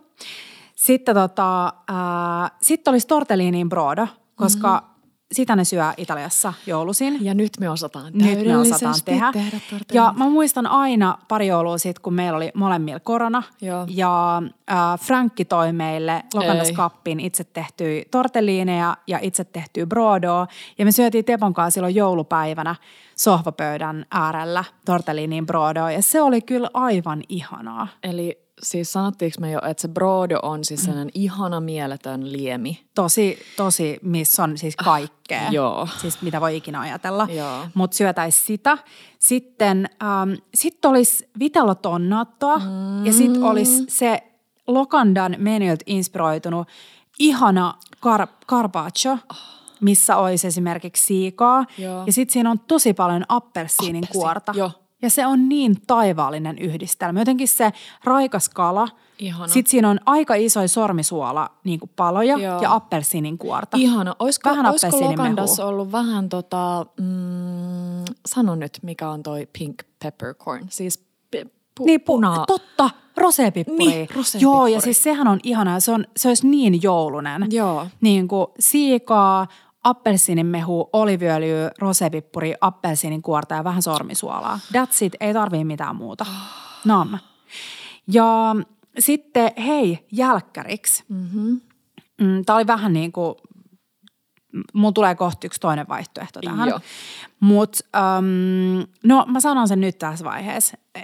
Speaker 2: Sitten tota, ää, sit olisi tortelliniin brodo, koska mm-hmm. Sitä ne syö Italiassa joulusin.
Speaker 3: Ja nyt me osataan
Speaker 2: Nyt me osataan tehdä.
Speaker 3: tehdä
Speaker 2: ja mä muistan aina pari joulua sitten, kun meillä oli molemmilla korona.
Speaker 3: Joo.
Speaker 2: Ja äh, Frankki toi meille Lokandas
Speaker 3: Ei.
Speaker 2: Kappin itse tehtyä tortelliineja ja itse tehtyä brodoa. Ja me syötiin Tepon kanssa silloin joulupäivänä sohvapöydän äärellä tortelliniin brodoa. Ja se oli kyllä aivan ihanaa.
Speaker 3: Eli siis sanottiinko me jo, että se brodo on siis sellainen ihana mieletön liemi.
Speaker 2: Tosi, tosi, missä on siis kaikkea.
Speaker 3: Ah, joo.
Speaker 2: Siis mitä voi ikinä ajatella.
Speaker 3: Joo.
Speaker 2: Mutta syötäisi sitä. Sitten ähm, sit olisi vitellotonnattoa mm. ja sitten olisi se Lokandan menyltä inspiroitunut ihana car- carpaccio, missä olisi esimerkiksi siikaa.
Speaker 3: Joo.
Speaker 2: Ja sitten siinä on tosi paljon appelsiinin
Speaker 3: Appelsiini,
Speaker 2: kuorta.
Speaker 3: joo.
Speaker 2: Ja se on niin taivaallinen yhdistelmä. Jotenkin se raikas kala.
Speaker 3: Ihana.
Speaker 2: Sitten siinä on aika isoja sormisuola niin kuin paloja
Speaker 3: Joo.
Speaker 2: ja appelsiinin kuorta.
Speaker 3: Ihana. Olisiko,
Speaker 2: Vähän
Speaker 3: olisiko. Lokandassa ollut vähän tota, mm, sano nyt mikä on toi pink peppercorn, siis pu-
Speaker 2: Niin, pu-
Speaker 3: punaa.
Speaker 2: totta, rosepippuri.
Speaker 3: Niin, rosepippuri.
Speaker 2: Joo, ja siis sehän on ihanaa. Se, on, se olisi niin joulunen.
Speaker 3: Joo.
Speaker 2: Niin kuin siikaa, appelsiinimehu, oliviöljy, rosepippuri, appelsiinin kuorta ja vähän sormisuolaa. That's it, ei tarvii mitään muuta. Nam. Ja sitten hei, jälkkäriksi. Mm-hmm. Tämä oli vähän niin kuin, mulla tulee kohta yksi toinen vaihtoehto tähän.
Speaker 3: Joo.
Speaker 2: Mutta um, no mä sanon sen nyt tässä vaiheessa. Ö,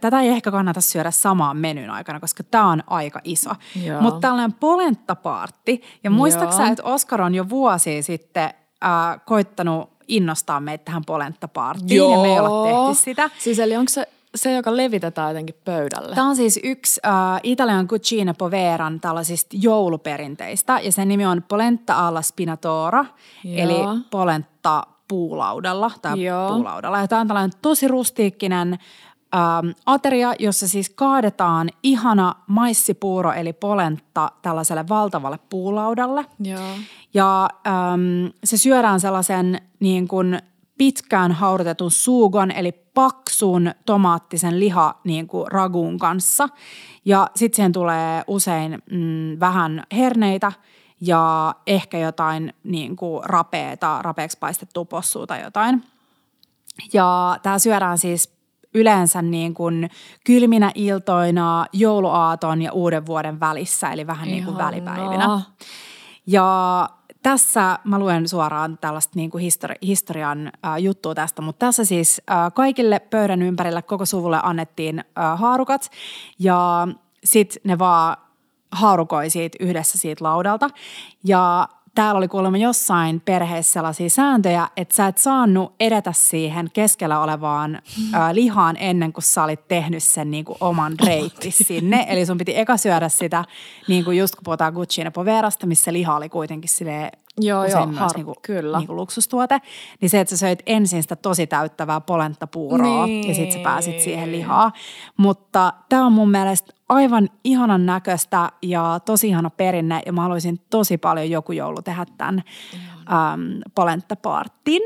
Speaker 2: Tätä ei ehkä kannata syödä samaan menyn aikana, koska tämä on aika iso.
Speaker 3: Joo.
Speaker 2: Mutta tällainen polenttapaartti. Ja muistaaksä,
Speaker 3: Joo.
Speaker 2: että Oskar on jo vuosia sitten äh, koittanut innostaa meitä tähän polenttapaarttiin. Ja me ei olla tehty sitä.
Speaker 3: Siis eli onko se se, joka levitetään jotenkin pöydälle?
Speaker 2: Tämä on siis yksi äh, Italian Cucina Poveran tällaisista jouluperinteistä ja sen nimi on polenta alla spinatora,
Speaker 3: Joo.
Speaker 2: eli polenta puulaudalla tai
Speaker 3: Joo.
Speaker 2: puulaudalla. Ja tämä on tällainen tosi rustiikkinen ähm, ateria, jossa siis kaadetaan ihana maissipuuro eli polenta tällaiselle valtavalle puulaudalle.
Speaker 3: Joo.
Speaker 2: Ja äm, se syödään sellaisen niin kuin pitkään haudutetun suugon, eli paksun tomaattisen liha niin kuin raguun kanssa. Ja sitten siihen tulee usein mm, vähän herneitä ja ehkä jotain niin kuin rapeeta, rapeeksi paistettua possua tai jotain. Ja tämä syödään siis yleensä niin kuin kylminä iltoina, jouluaaton ja uuden vuoden välissä, eli vähän niin kuin
Speaker 3: Ihanaa.
Speaker 2: välipäivinä. Ja tässä mä luen suoraan tällaista niin kuin histori- historian äh, juttua tästä, mutta tässä siis äh, kaikille pöydän ympärillä koko suvulle annettiin äh, haarukat ja sitten ne vaan haarukoi siitä yhdessä siitä laudalta. Ja täällä oli kuulemma jossain perheessä sellaisia sääntöjä, että sä et saanut edetä siihen keskellä olevaan ä, lihaan ennen kuin sä olit tehnyt sen niin kuin oman reitti sinne. Eli sun piti eka syödä sitä, niin kuin just kun puhutaan Gucciina Poverasta, missä liha oli kuitenkin silleen
Speaker 3: Joo,
Speaker 2: usein
Speaker 3: joo,
Speaker 2: myös
Speaker 3: har-
Speaker 2: niin kuin,
Speaker 3: kyllä.
Speaker 2: Niin kuin luksustuote. Niin se, että sä söit ensin sitä tosi täyttävää polenttapuuroa
Speaker 3: Niin.
Speaker 2: ja sitten sä pääsit siihen lihaan. Mutta tämä on mun mielestä aivan ihanan näköistä ja tosi ihana perinne ja mä haluaisin tosi paljon joku joulu tehdä tämän äm, polenttapartin.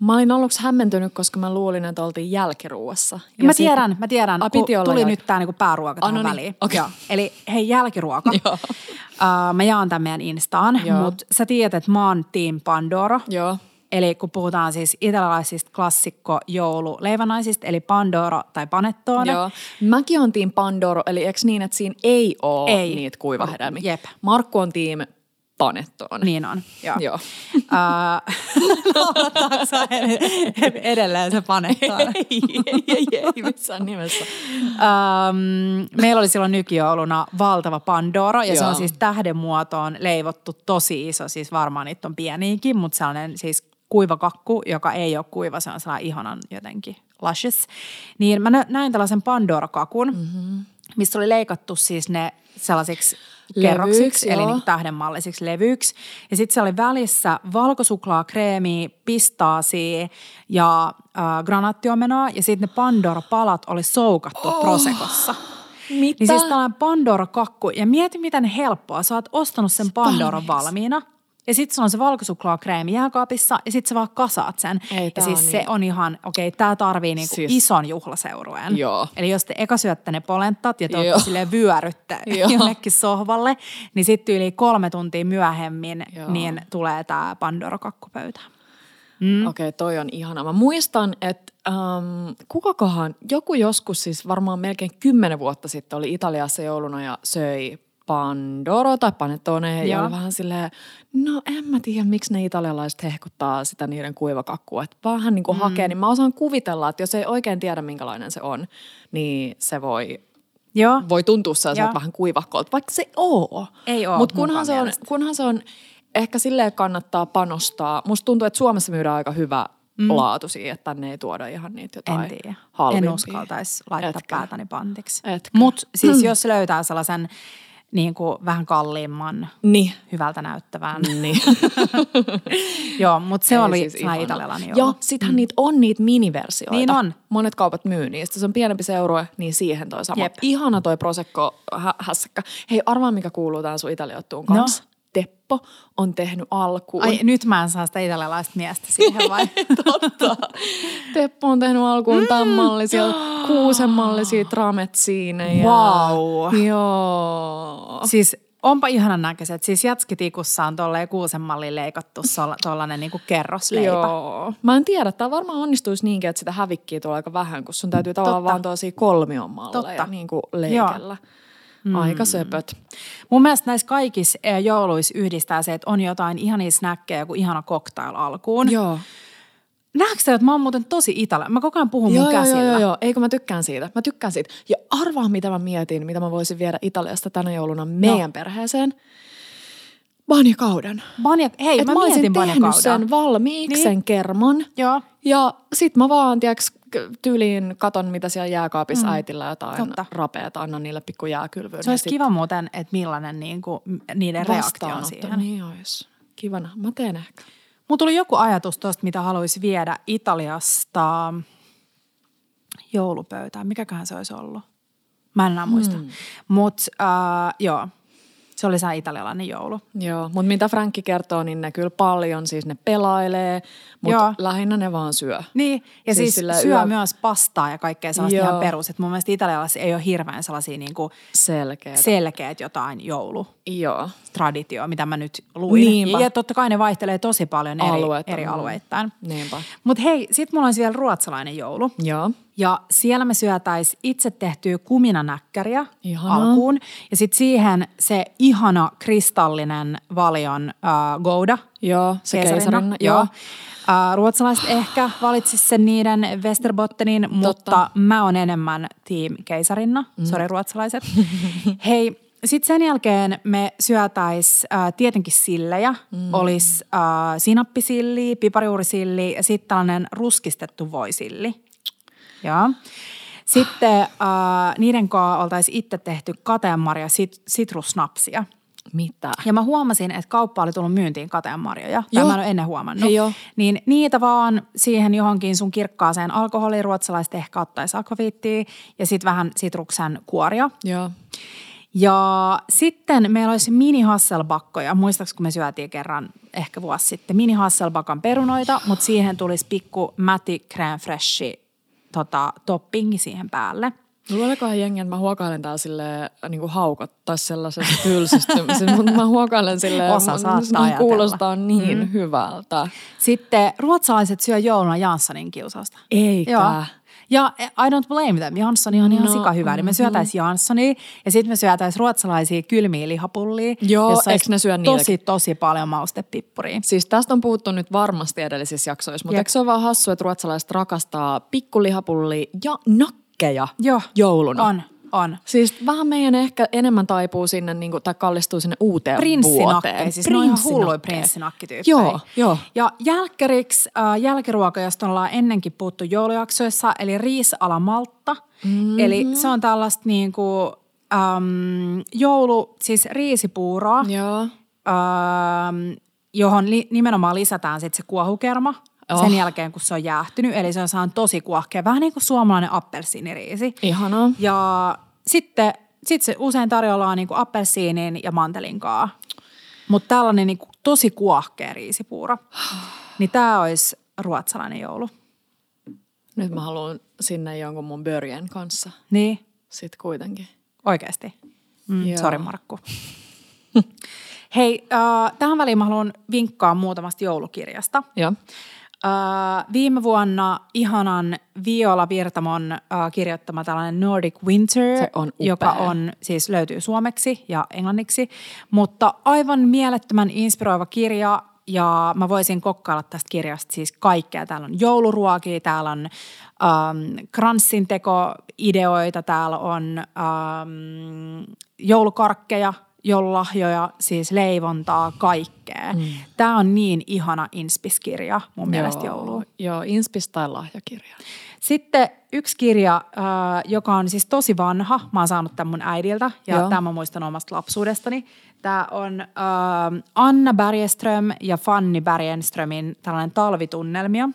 Speaker 3: Mä olin aluksi hämmentynyt, koska mä luulin, että oltiin jälkiruuassa.
Speaker 2: Ja mä tiedän, mä tiedän,
Speaker 3: A, piti olla
Speaker 2: tuli
Speaker 3: jälki-
Speaker 2: nyt tämä niinku pääruoka
Speaker 3: Ah,
Speaker 2: tähän
Speaker 3: no niin,
Speaker 2: väliin. Joo. Eli hei, jälkiruoka.
Speaker 3: Joo.
Speaker 2: Uh, mä jaan tämän meidän Instaan, mutta sä tiedät, että mä oon Team Pandoro.
Speaker 3: Joo.
Speaker 2: Eli kun puhutaan siis italialaisista klassikko joululeivänaisista, eli Pandoro tai Panettone.
Speaker 3: Joo. Mäkin on tiim Pandoro, eli eikö niin, että siinä ei ole
Speaker 2: Ei.
Speaker 3: niitä kuivahedelmiä?
Speaker 2: Jep.
Speaker 3: Markku on tiim Panettone.
Speaker 2: Niin on, joo.
Speaker 3: Joo.
Speaker 2: Uh, Naurataanko sä edelleen se Panettone?
Speaker 3: ei, ei, ei, ei missään nimessä.
Speaker 2: Um, meillä oli silloin nykijouluna valtava Pandoro ja se
Speaker 3: Joo.
Speaker 2: on siis tähdenmuotoon leivottu tosi iso, siis varmaan niitä on pieniäkin, mutta sellainen siis kuiva kakku, joka ei ole kuiva, se on sellainen ihanan jotenkin luscious. Niin mä nä- näin tällaisen Pandora-kakun, mm-hmm. missä oli leikattu siis ne sellaisiksi
Speaker 3: Levyiksi,
Speaker 2: kerroksiksi, eli
Speaker 3: joo.
Speaker 2: niin tähdenmallisiksi levyiksi. Ja sitten se oli välissä valkosuklaakreemiä, pistaasia ja äh, granaattiomenoa. Ja sitten ne Pandora-palat oli soukattu oh. Prosecossa.
Speaker 3: Mitä?
Speaker 2: Niin siis tällainen Pandora-kakku. Ja mieti, miten helppoa. Sä oot ostanut sen Pandoran valmiina. Ja sitten sulla on se valkosuklaakreemi jääkaapissa ja sitten sä vaan kasaat sen.
Speaker 3: Ei,
Speaker 2: ja siis
Speaker 3: on
Speaker 2: se
Speaker 3: niin.
Speaker 2: on ihan, okei, tää tarvii niinku
Speaker 3: Siis-
Speaker 2: ison juhlaseurueen.
Speaker 3: Joo.
Speaker 2: Eli jos te eka syötte ne polenttat ja te
Speaker 3: Joo.
Speaker 2: olette silleen vyörytte
Speaker 3: Joo.
Speaker 2: jonnekin sohvalle, niin sitten yli kolme tuntia myöhemmin,
Speaker 3: Joo.
Speaker 2: niin tulee tämä Pandora-kakkupöytä.
Speaker 3: Mm. Okei, okay, toi on ihana. Mä muistan, että ähm, kukakohan, joku joskus siis varmaan melkein kymmenen vuotta sitten oli Italiassa jouluna ja söi Pandoro tai Panettone ja oli vähän silleen, no en mä tiedä, miksi ne italialaiset hehkuttaa sitä niiden kuivakakkua. Että vähän niin kuin mm. hakee, niin mä osaan kuvitella, että jos ei oikein tiedä, minkälainen se on, niin se voi
Speaker 2: Joo.
Speaker 3: voi tuntua sellaiselta vähän kuivahkolta, vaikka se oo.
Speaker 2: Ei oo
Speaker 3: Mutta kunhan, se on, kunhan se on, ehkä silleen kannattaa panostaa. Musta tuntuu, että Suomessa myydään aika hyvä mm. laatu siihen, että tänne ei tuoda ihan niitä jotain
Speaker 2: En tiedä.
Speaker 3: halvimpia.
Speaker 2: En uskaltaisi laittaa
Speaker 3: Etkä?
Speaker 2: päätäni pantiksi. Mutta siis jos löytää sellaisen niin kuin vähän kalliimman,
Speaker 3: Niin.
Speaker 2: hyvältä näyttävän.
Speaker 3: Niin.
Speaker 2: Joo, mutta se
Speaker 3: Ei
Speaker 2: oli
Speaker 3: siis
Speaker 2: siis
Speaker 3: ihana.
Speaker 2: italialainen
Speaker 3: Joo, sittenhän niitä on niitä miniversioita.
Speaker 2: Niin on.
Speaker 3: Monet kaupat myy niistä. Se on pienempi seurue, niin siihen toi sama.
Speaker 2: Jep.
Speaker 3: Ihana toi Prosecco hä- hässäkkä. Hei, arvaa mikä kuuluu tähän sun italiottuun
Speaker 2: No.
Speaker 3: Teppo on tehnyt alkuun.
Speaker 2: Ai nyt mä en saa sitä italialaista miestä siihen vai?
Speaker 3: Totta. Teppo on tehnyt alkuun tämän mallisia, kuusen mallisia trametsiinejä.
Speaker 2: Wow.
Speaker 3: Joo.
Speaker 2: siis onpa ihanan näköiset. Siis jatskitikussa on tolleen kuusen malliin leikattu tollanen niinku kerrosleipä.
Speaker 3: Joo. Mä en tiedä, tämä varmaan onnistuisi niinkin, että sitä hävikkiä tulee aika vähän, kun sun täytyy tavallaan
Speaker 2: Totta.
Speaker 3: vaan tosia kolmion malleja
Speaker 2: Totta.
Speaker 3: niin kuin leikellä. Aika söpöt.
Speaker 2: Mun mielestä näissä kaikissa eh, jouluissa yhdistää se, että on jotain ihania snäkkejä, joku ihana cocktail alkuun.
Speaker 3: Joo.
Speaker 2: Näetkö sä, että mä oon muuten tosi italialainen? Mä koko ajan puhun
Speaker 3: Joo,
Speaker 2: mun
Speaker 3: joo,
Speaker 2: käsillä.
Speaker 3: joo, joo, joo. Eikö mä tykkään siitä? Mä tykkään siitä. Ja arvaa, mitä mä mietin, mitä mä voisin viedä Italiasta tänä jouluna meidän perheeseen. Banjakauden.
Speaker 2: Banja, hei,
Speaker 3: Et
Speaker 2: mä,
Speaker 3: mä olisin
Speaker 2: mietin
Speaker 3: tehnyt
Speaker 2: banjakaudaa.
Speaker 3: sen valmiiksi,
Speaker 2: Niin.
Speaker 3: sen kermon.
Speaker 2: Joo.
Speaker 3: Ja sit mä vaan, tiiäks, tyyliin katon, mitä siellä jääkaapissa mm. äitillä jotain
Speaker 2: Totta.
Speaker 3: rapeata, annan niille pikku jääkylvyyn.
Speaker 2: Se olisi kiva muuten, että millainen niinku, niiden reaktio on siihen.
Speaker 3: Niin olisi. Kivana. Mä teen ehkä.
Speaker 2: Mulla tuli joku ajatus tuosta, mitä haluaisi viedä Italiasta joulupöytään. Mikäköhän se olisi ollut? Mä en enää muista.
Speaker 3: Hmm.
Speaker 2: Mutta äh, joo, se oli se italialainen joulu.
Speaker 3: Joo, mutta mitä Frankki kertoo, niin ne kyllä paljon, siis ne pelailee, mutta
Speaker 2: Joo.
Speaker 3: lähinnä ne vaan syö.
Speaker 2: Niin, ja
Speaker 3: Siis
Speaker 2: siis, siis syö
Speaker 3: yö-
Speaker 2: myös pastaa ja kaikkea sellaista
Speaker 3: Joo.
Speaker 2: ihan perus. Et mun mielestä italialaisilla ei ole hirveän sellaisia niinku
Speaker 3: Selkeä.
Speaker 2: selkeät jotain joulutraditio,
Speaker 3: Joo.
Speaker 2: mitä mä nyt luin.
Speaker 3: Niinpä.
Speaker 2: Ja, totta kai ne vaihtelee tosi paljon eri,
Speaker 3: Alueita.
Speaker 2: eri alueittain.
Speaker 3: Niinpä.
Speaker 2: Mutta hei, sit mulla on vielä ruotsalainen joulu.
Speaker 3: Joo.
Speaker 2: Ja siellä me syötäis itse tehtyä kuminanäkkäriä
Speaker 3: Ihanaa.
Speaker 2: alkuun. Ja sitten siihen se ihana kristallinen valion äh, gouda.
Speaker 3: Joo, se
Speaker 2: keisarina.
Speaker 3: keisarina.
Speaker 2: Joo.
Speaker 3: Joo.
Speaker 2: Äh, ruotsalaiset ehkä valitsis sen niiden Westerbottenin, mutta mä oon enemmän team keisarinna. Mm. Sori ruotsalaiset. Hei, sitten sen jälkeen me syötäis äh, tietenkin sillejä. Mm. Olisi äh, sinappisilli, piparijuurisilli ja sitten tällainen ruskistettu voisilli. Joo. Sitten äh, niiden kanssa oltaisiin itse tehty kateenmarja sit, sitrusnapsia.
Speaker 3: Mitä?
Speaker 2: Ja mä huomasin, että kauppa oli tullut myyntiin kateenmarjoja. Tai
Speaker 3: Joo.
Speaker 2: mä en ole ennen huomannut.
Speaker 3: Hei joo.
Speaker 2: Niin niitä vaan siihen johonkin sun kirkkaaseen alkoholiin. Ruotsalaiset ehkä ottaisi akvaviittia ja sitten vähän sitruksen kuoria.
Speaker 3: Joo.
Speaker 2: Ja sitten meillä olisi mini hasselbakkoja. Muistaaks, kun me syötiin kerran ehkä vuosi sitten mini hasselbakan perunoita, mutta siihen tulisi pikku mäti crème fraîche tota, toppingi siihen päälle.
Speaker 3: Luuleekohan jengi, että mä huokailen täällä silleen niin kuin haukot tai sellaisesta tylsistymisestä, mutta mä huokailen silleen,
Speaker 2: Osa saattaa
Speaker 3: mun kuulostaa niin mm. hyvältä.
Speaker 2: Sitten ruotsalaiset syö jouluna Janssonin kiusausta.
Speaker 3: Eikä.
Speaker 2: Joo. Ja I don't blame them. Janssoni on ihan
Speaker 3: No,
Speaker 2: sika hyvä. Niin me syötäisiin Janssonia ja sitten me syötäisiin ruotsalaisia kylmiä lihapullia.
Speaker 3: Joo,
Speaker 2: jossa olisi
Speaker 3: ne syö
Speaker 2: tosi,
Speaker 3: niitäkin?
Speaker 2: tosi paljon maustepippuria.
Speaker 3: Siis tästä on puhuttu nyt varmasti edellisissä jaksoissa, mutta
Speaker 2: Jep.
Speaker 3: eikö se ole vaan hassu, että ruotsalaiset rakastaa pikkulihapullia ja nakkeja
Speaker 2: Joo,
Speaker 3: jouluna?
Speaker 2: on, on.
Speaker 3: Siis vähän meidän ehkä enemmän taipuu sinne, niin kuin, tai kallistuu sinne uuteen vuoteen.
Speaker 2: Siis ne on ihan hulluja prinssinakkityyppejä.
Speaker 3: Joo, joo.
Speaker 2: Ja jälkäriksi äh, jälkiruoka, josta ollaan ennenkin puhuttu joulujaksoissa, eli riisalamaltta. Mm-hmm. Eli se on tällaista niin kuin, äm, joulu, siis riisipuuroa,
Speaker 3: Joo.
Speaker 2: äm, johon li, nimenomaan lisätään sitten se kuohukerma
Speaker 3: Oh.
Speaker 2: sen jälkeen, kun se on jäähtynyt. Eli se on saanut tosi kuohkea, vähän niin kuin suomalainen appelsiiniriisi.
Speaker 3: Ihanaa.
Speaker 2: Ja sitten sit se usein tarjolla on niin kuin appelsiinin ja mantelin kaa. mutta tällainen niin kuin tosi kuohkea riisipuuro. Niin tämä olisi ruotsalainen joulu.
Speaker 3: Nyt mä haluan sinne jonkun mun börjen kanssa.
Speaker 2: Niin,
Speaker 3: Sitten kuitenkin.
Speaker 2: oikeasti. Mm,
Speaker 3: Joo.
Speaker 2: Sori Markku. Hei, äh, tähän väliin mä haluan vinkkaa muutamasta joulukirjasta.
Speaker 3: Joo.
Speaker 2: Äh, viime vuonna ihanan Viola Virtamon äh, kirjoittama tällainen Nordic Winter,
Speaker 3: on
Speaker 2: joka on, siis löytyy suomeksi ja englanniksi, mutta aivan mielettömän inspiroiva kirja ja mä voisin kokkailla tästä kirjasta siis kaikkea. Täällä on jouluruokia, täällä on ähm, kranssintekoideoita, täällä on ähm, joulukarkkeja, joululahjoja, siis leivontaa, kaikkea. Mm. Tämä on niin ihana inspiskirja mun mielestä jouluun.
Speaker 3: Joo, Inspis tai lahjakirja.
Speaker 2: Sitten yksi kirja, äh, joka on siis tosi vanha. Mä oon saanut tämän mun äidiltä ja
Speaker 3: Joo.
Speaker 2: tämä mä muistan omasta lapsuudestani. Tämä on äh, Anna Bergeström ja Fanny Bergenströmin tällainen talvitunnelmia.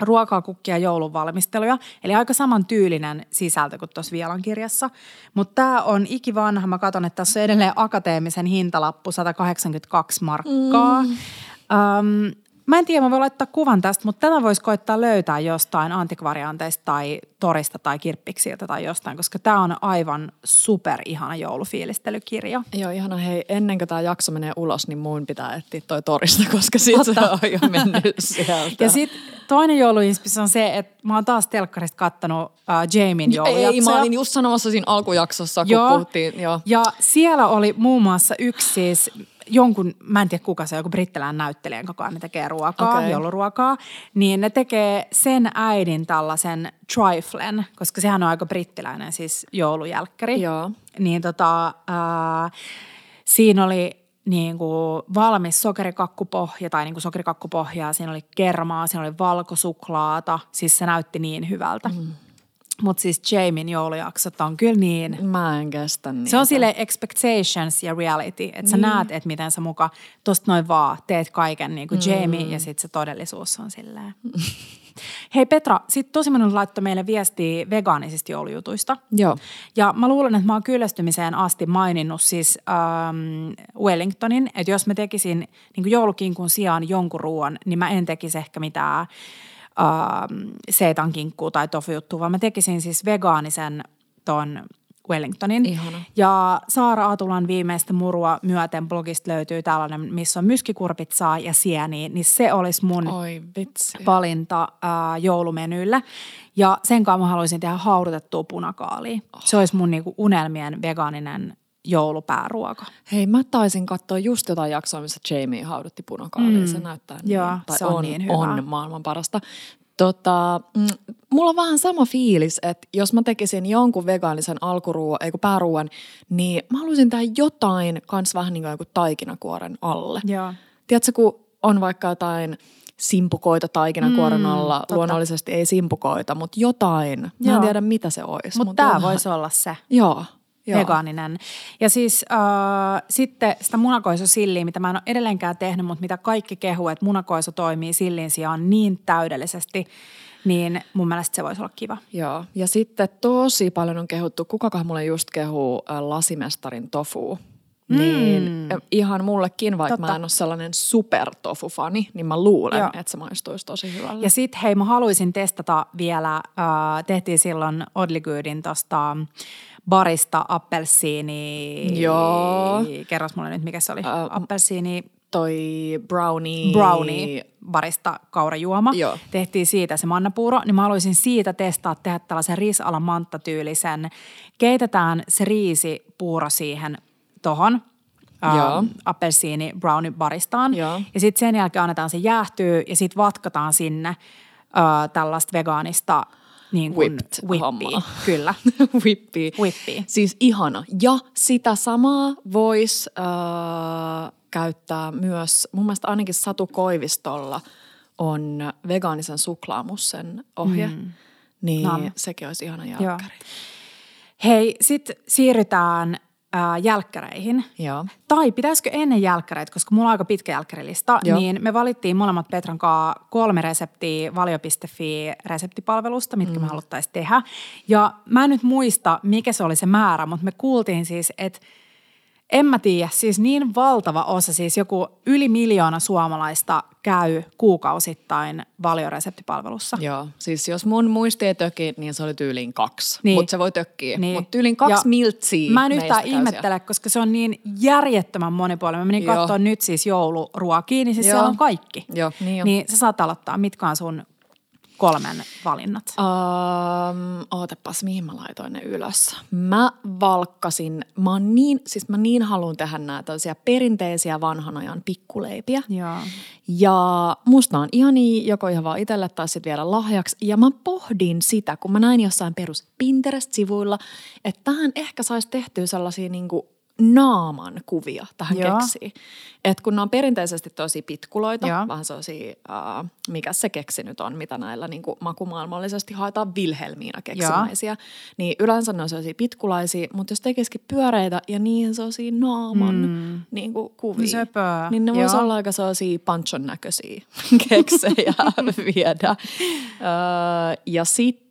Speaker 2: Ruokaa, kukkia, joulun valmisteluja. Eli aika saman tyylinen sisältö kuin tuossa Vielan kirjassa. Mutta tämä on ikivanha. Mä katson, että tässä on edelleen akateemisen hintalappu 182 markkaa. Mm. Um, Mä en tiedä, mä voin laittaa kuvan tästä, mutta tätä voisi koittaa löytää jostain antikvarianteista tai torista tai kirppiksiltä tai jostain, koska tämä on aivan super ihana joulufiilistelykirja.
Speaker 3: Joo, ihana. Hei, ennen kuin tämä jakso menee ulos, niin mun pitää etsiä toi torista, koska siitä se on jo mennyt sieltä.
Speaker 2: Ja sitten toinen jouluinspis on se, että mä oon taas telkkarista kattonut uh, Jamin joulujaksoja.
Speaker 3: Ei, mä olin just sanomassa siinä alkujaksossa, kun
Speaker 2: Joo.
Speaker 3: puhuttiin. Joo.
Speaker 2: Ja siellä oli muun muassa yksi siis jonkun, mä en tiedä kuka se on, joku brittiläinen näyttelijä, joka aina tekee ruokaa, okay. jouluruokaa. Niin ne tekee sen äidin tällaisen triflen, koska sehän on aika brittiläinen siis joulujälkkäri.
Speaker 3: Joo.
Speaker 2: Niin tota, ää, siinä oli niin kuin valmis sokerikakkupohja tai niin kuin sokerikakkupohjaa, siinä oli kermaa, siinä oli valkosuklaata, siis se näytti niin hyvältä. Mm. Mutta siis Jamin joulujaksot on kyllä niin
Speaker 3: Mä en kestä niitä.
Speaker 2: se on sille expectations ja reality, että sä niin. näet, että miten sä muka tosta noin vaan teet kaiken niin kuin Jamie ja sitten se todellisuus on silleen. Hei Petra, sit tosi moni laittoi meille viestiä vegaanisista joulujutuista.
Speaker 3: Joo.
Speaker 2: Ja mä luulen, että mä oon kyllästymiseen asti maininnut siis ähm, Wellingtonin, että jos mä tekisin niin joulukinkun sijaan jonkun ruoan, niin mä en tekisi ehkä mitään ähm, seitan kinkkuu tai tofu vaan mä tekisin siis vegaanisen ton Wellingtonin.
Speaker 3: Ihana.
Speaker 2: Ja Saara Atulan viimeistä murua myöten blogista löytyy tällainen, missä on myskikurpitsaa ja sieniä, niin se olisi mun
Speaker 3: Oi vitsi.
Speaker 2: valinta ää, joulumenylle. Ja sen kanssa mä haluaisin tehdä haudutettua punakaalia. Se olisi mun niinku unelmien vegaaninen joulupääruoka.
Speaker 3: Hei, mä taisin katsoa just jotain jaksoa, missä Jamie haudutti punakaalia. Mm. Se näyttää niin,
Speaker 2: Joo,
Speaker 3: tai
Speaker 2: se on
Speaker 3: on,
Speaker 2: niin hyvä.
Speaker 3: on maailman parasta. Tota, mm, mulla on vähän sama fiilis, että jos mä tekisin jonkun vegaanisen alkuruuan, ei kun pääruuan, niin mä haluaisin tehdä jotain kans vähän niin kuin joku taikinakuoren alle.
Speaker 2: Joo.
Speaker 3: Tiedätkö, kun on vaikka jotain simpukoita taikinakuoren
Speaker 2: Mm,
Speaker 3: alla,
Speaker 2: totta.
Speaker 3: luonnollisesti ei simpukoita, mutta jotain. Mä
Speaker 2: Joo.
Speaker 3: en tiedä, mitä se olisi.
Speaker 2: Mutta
Speaker 3: mut
Speaker 2: tämä
Speaker 3: jotain.
Speaker 2: voisi olla se.
Speaker 3: Joo. Joo.
Speaker 2: vegaaninen. Ja siis äh, sitten sitä munakoisosilliä, mitä mä en ole edelleenkään tehnyt, mutta mitä kaikki kehuu, että munakoiso toimii sillin sijaan niin täydellisesti, niin mun mielestä se voisi olla kiva.
Speaker 3: Joo, ja sitten tosi paljon on kehuttu, kukakohan mulle just kehuu äh, lasimestarin tofu. Niin äh, ihan mullekin, vaikka
Speaker 2: Totta.
Speaker 3: mä en ole sellainen supertofu-fani, niin mä luulen,
Speaker 2: Joo.
Speaker 3: että se maistuisi tosi hyvälle.
Speaker 2: Ja sitten hei, mä haluaisin testata vielä, äh, tehtiin silloin Oddly Goodin tosta barista appelsiini.
Speaker 3: Joo.
Speaker 2: Kerros mulle nyt, mikä se oli.
Speaker 3: Äh,
Speaker 2: appelsiini
Speaker 3: Toi brownie.
Speaker 2: brownie barista kaurajuoma.
Speaker 3: Joo.
Speaker 2: Tehtiin siitä se mannapuuro, niin mä haluaisin siitä testaa tehdä tällaisen riisala manttatyylisen. Keitetään se riisipuuro siihen tohon
Speaker 3: Joo.
Speaker 2: ähm, appelsiini brownie baristaan.
Speaker 3: Joo.
Speaker 2: Ja sitten sen jälkeen annetaan se jäähtyä ja sitten vatkataan sinne äh, tällaista vegaanista niin kuin
Speaker 3: Whipped hommaa.
Speaker 2: Kyllä.
Speaker 3: Whippy.
Speaker 2: Whippy.
Speaker 3: Siis ihana. Ja sitä samaa voisi äh, käyttää myös, mun mielestä ainakin Satu Koivistolla on vegaanisen suklaamussen ohje. Mm. Niin
Speaker 2: Nam.
Speaker 3: sekin olisi ihana
Speaker 2: Joo.
Speaker 3: jälkkäri.
Speaker 2: Hei, sitten siirrytään äh, jälkkäreihin.
Speaker 3: Joo.
Speaker 2: Tai pitäisikö ennen jälkkäreitä, koska mulla on aika pitkä jälkkärilista,
Speaker 3: Joo.
Speaker 2: niin me valittiin molemmat Petran kanssa kolme reseptiä valio.fi reseptipalvelusta, mitkä mm. me haluttaisiin tehdä. Ja mä en nyt muista, mikä se oli se määrä, mutta me kuultiin siis, että En mä tiedä, siis niin valtava osa, siis joku yli miljoona suomalaista käy kuukausittain valioreseptipalvelussa.
Speaker 3: Joo, siis jos mun muisti ei töki, niin se oli tyyliin kaksi.
Speaker 2: Niin.
Speaker 3: Mutta se voi tökkiä.
Speaker 2: Niin.
Speaker 3: Mutta tyyliin kaksi
Speaker 2: Ja
Speaker 3: miltsiä
Speaker 2: Mä en yhtään
Speaker 3: käy siellä.
Speaker 2: ihmettele, koska se on niin järjettömän monipuolinen. Mä menin katsoa nyt siis jouluruokia, niin siis
Speaker 3: Joo.
Speaker 2: siellä on kaikki.
Speaker 3: Joo, niin on.
Speaker 2: Niin sä saat aloittaa, mitkä on sun kolmen valinnat.
Speaker 3: Um, ootapas, mihin mä laitoin ne ylös. Mä valkkasin, mä oon niin, siis mä niin haluan tehdä näitä tällaisia perinteisiä vanhan ajan pikkuleipiä.
Speaker 2: Joo.
Speaker 3: Ja musta on ihania joko ihan vaan itselle tai sitten vielä lahjaksi. Ja mä pohdin sitä, kun mä näin jossain perus Pinterest-sivuilla, että tähän ehkä saisi tehtyä sellaisia niinku naaman kuvia tähän
Speaker 2: Joo.
Speaker 3: keksiin. Että kun ne on perinteisesti tosi pitkuloita,
Speaker 2: Joo.
Speaker 3: vähän sellaisia, uh, mikä se keksi nyt on, mitä näillä niinku makumaailmallisesti haetaan Wilhelmiina keksimäisiä, niin yleensä ne on sellaisia pitkulaisia, mutta jos tekisikin pyöreitä ja niihin sellaisia naaman mm. niinku kuvia,
Speaker 2: Söpöä.
Speaker 3: niin ne voisi
Speaker 2: Joo.
Speaker 3: olla aika sellaisia panchon näköisiä keksejä viedä. Öö, ja sitten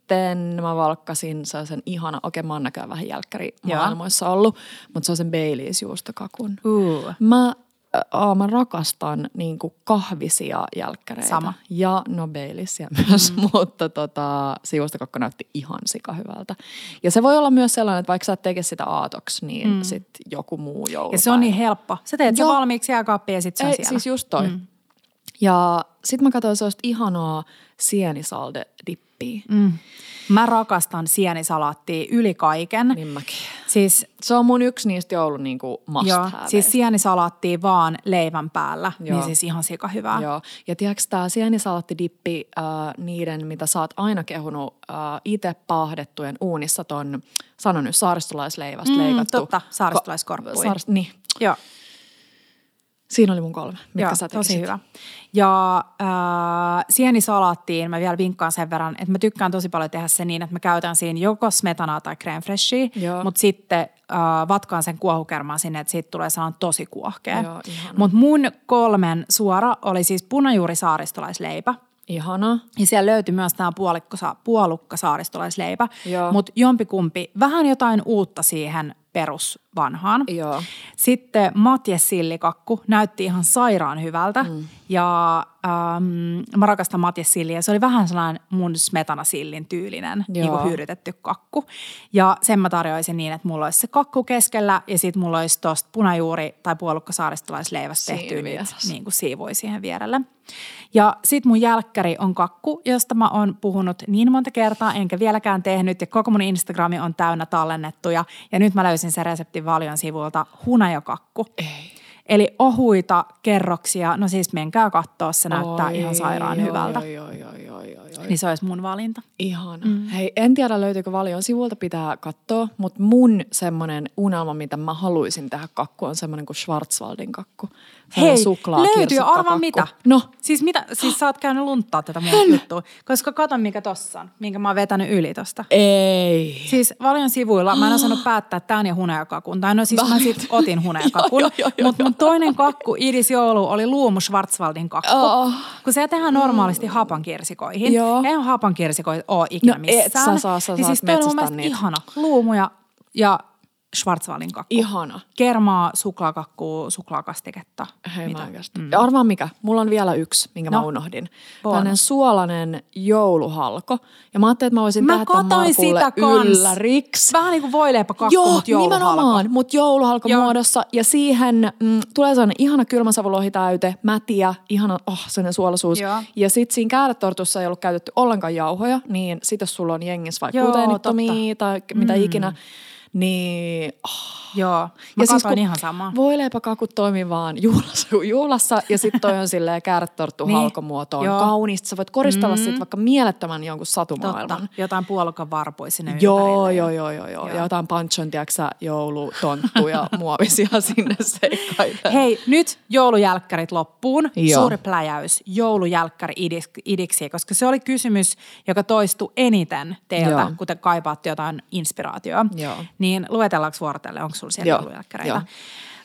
Speaker 3: mä valkkasin sellaisen ihana, okei mä oon näköjään vähän jälkkäri maailmoissa ollut, mutta se on sen Baileys juustokakun.
Speaker 2: Uh.
Speaker 3: Mä, äh, mä rakastan niinku kahvisia jälkkäreitä.
Speaker 2: Sama.
Speaker 3: Ja no Baileysia myös, mm. mutta tota, se juustokakku näytti ihan sika hyvältä. Ja se voi olla myös sellainen, että vaikka sä et teke sitä aatoksi, niin mm. sit joku muu joulupäivä.
Speaker 2: Ja se on niin helppo. Sä teet sen
Speaker 3: Joo.
Speaker 2: valmiiksi jääkaappiin ja sit se on
Speaker 3: Ei,
Speaker 2: siellä.
Speaker 3: siis just toi. Mm. Ja sit mä katsoin sellaista ihanaa sienisalde-dippiä.
Speaker 2: Mm. Mä rakastan sienisalaattia yli kaiken.
Speaker 3: Niin mäkin.
Speaker 2: Siis
Speaker 3: Se on mun yksi niistä joulun niinku must
Speaker 2: Joo, siis sienisalaattia vaan leivän päällä, Joo.
Speaker 3: Joo.
Speaker 2: niin siis ihan sika hyvää.
Speaker 3: Joo. Ja tiedätkö tämä sienisalattidippi, äh, niiden, mitä sä oot aina kehunut äh, itse paahdettujen uunissa ton, sano nyt, saaristolaisleivästä
Speaker 2: Mm,
Speaker 3: leikattu.
Speaker 2: totta, saaristolaiskorppuja.
Speaker 3: Saarist, niin.
Speaker 2: Joo,
Speaker 3: Siinä oli mun kolme. Mitkä
Speaker 2: Joo
Speaker 3: sä
Speaker 2: tosi
Speaker 3: tekisit?
Speaker 2: hyvä. Ja äh, sienisalaattiin mä vielä vinkkaan sen verran, että mä tykkään tosi paljon tehdä se niin, että mä käytän siinä joko smetanaa tai crème freshia, mutta sitten äh, vatkaan sen kuohukermaa sinne, että siitä tulee sellainen tosi kuohkea. Mutta mun kolmen suora oli siis punajuuri saaristolaisleipä.
Speaker 3: Ihana.
Speaker 2: Ja siellä löytyi myös tämä puolikka, puolukka saaristolaisleipä, mutta jompikumpi, vähän jotain uutta siihen perusvanhaan.
Speaker 3: Joo.
Speaker 2: Sitten matjessillikakku näytti ihan sairaan hyvältä mm. ja ähm, mä rakastan matjessilliä. Se oli vähän sellainen mun smetanasillin tyylinen niin
Speaker 3: Joo.
Speaker 2: kuin hyydytetty kakku. Ja sen mä tarjoisin niin, että mulla olisi se kakku keskellä ja sitten mulla olisi tosta punajuuri tai puolukka saaristolaisleivästä tehty niin kuin siivoi siihen vierelle. Ja sit mun jälkkäri on kakku, josta mä oon puhunut niin monta kertaa, enkä vieläkään tehnyt. Ja koko mun Instagrami on täynnä tallennettuja. Ja nyt mä löysin sen reseptin valion sivulta hunajakakku.
Speaker 3: Ei.
Speaker 2: Eli ohuita kerroksia, no siis menkää kattoo, se näyttää
Speaker 3: Oi,
Speaker 2: ihan sairaan
Speaker 3: oi,
Speaker 2: hyvältä.
Speaker 3: Oi, oi, oi, oi, oi, oi.
Speaker 2: Niin se olisi mun valinta.
Speaker 3: Ihana. Mm. Hei, en tiedä löytyykö valion sivulta, pitää katsoa, mutta mun semmoinen unelma, mitä mä haluaisin tehdä kakku, on semmoinen kuin Schwarzwaldin kakku.
Speaker 2: Hei,
Speaker 3: suklaa-
Speaker 2: löytyy, arvaa mitä.
Speaker 3: No,
Speaker 2: Siis, mitä, siis sä oot käynyt lunttaa tätä mun juttua, koska kato mikä tossa on, minkä mä oon vetänyt yli tosta.
Speaker 3: ei.
Speaker 2: Siis Valion sivuilla mä en osannut päättää, että tää on jo hunajakakun. Tai no siis mä sit otin hunajakakun. Mutta mun toinen kakku Idis Joulu oli luumu Schwarzwaldin kakku.
Speaker 3: Oh.
Speaker 2: Kun se tehdään normaalisti hapankirsikoihin.
Speaker 3: Joo.
Speaker 2: Eihän hapankirsikoita ole ikinä
Speaker 3: No et
Speaker 2: missään.
Speaker 3: sä saa, sä
Speaker 2: niin siis toi on mun
Speaker 3: niitä.
Speaker 2: ihana. Luumu ja, ja Schwarzwaldin kakku.
Speaker 3: Ihana.
Speaker 2: Kermaa, suklaakakkuu, suklaakastiketta.
Speaker 3: Hei
Speaker 2: Mitä?
Speaker 3: mä oikeasti. Mm. Arvaa mikä, mulla on vielä yksi, minkä no. Mä unohdin.
Speaker 2: Bonus.
Speaker 3: Tällainen suolainen jouluhalko. Ja mä ajattelin, että mä voisin
Speaker 2: Mä
Speaker 3: tehdä tämän
Speaker 2: sitä kans.
Speaker 3: ylläriks.
Speaker 2: Vähän niin kuin voileipäkakku,
Speaker 3: Joo,
Speaker 2: mutta jouluhalko.
Speaker 3: nimenomaan, mutta jouluhalko
Speaker 2: Joo.
Speaker 3: muodossa. Ja siihen mm, tulee sellainen ihana kylmäsavulohitäyte, mätiä, ihana, oh, sellainen suolaisuus.
Speaker 2: Joo.
Speaker 3: Ja sitten siinä kääretortussa ei ollut käytetty ollenkaan jauhoja, niin sit jos sulla on jengissä vaikka
Speaker 2: Joo,
Speaker 3: gluteenittomia tai mitä mm. ikinä, niin oh,
Speaker 2: Joo, mä
Speaker 3: ja siis kun
Speaker 2: ihan samaa.
Speaker 3: Voileipäkakut toimii vaan juhlassa, juhlassa ja sitten toi on silleen kääretorttu
Speaker 2: Niin,
Speaker 3: halkomuotoon
Speaker 2: joo.
Speaker 3: kauniista. Sä voit koristella mm. sit vaikka mielettömän jonkun
Speaker 2: Totta,
Speaker 3: satumaailman.
Speaker 2: jotain puolukan varpoja sinne
Speaker 3: Joo, joo, joo, joo, joo. Ja jotain panchon, tiiäksä, joulutonttuja, muovisia sinne seikkaille.
Speaker 2: Hei, nyt joulujälkkärit loppuun.
Speaker 3: Joo.
Speaker 2: Suuri pläjäys, joulujälkkäri idik- idiksi, koska se oli kysymys, joka toistui eniten teiltä,
Speaker 3: Joo.
Speaker 2: kun te kaipaatte jotain inspiraatioa.
Speaker 3: Joo.
Speaker 2: Niin luetellaanko vuorotelle, onko sulla siellä
Speaker 3: Joo.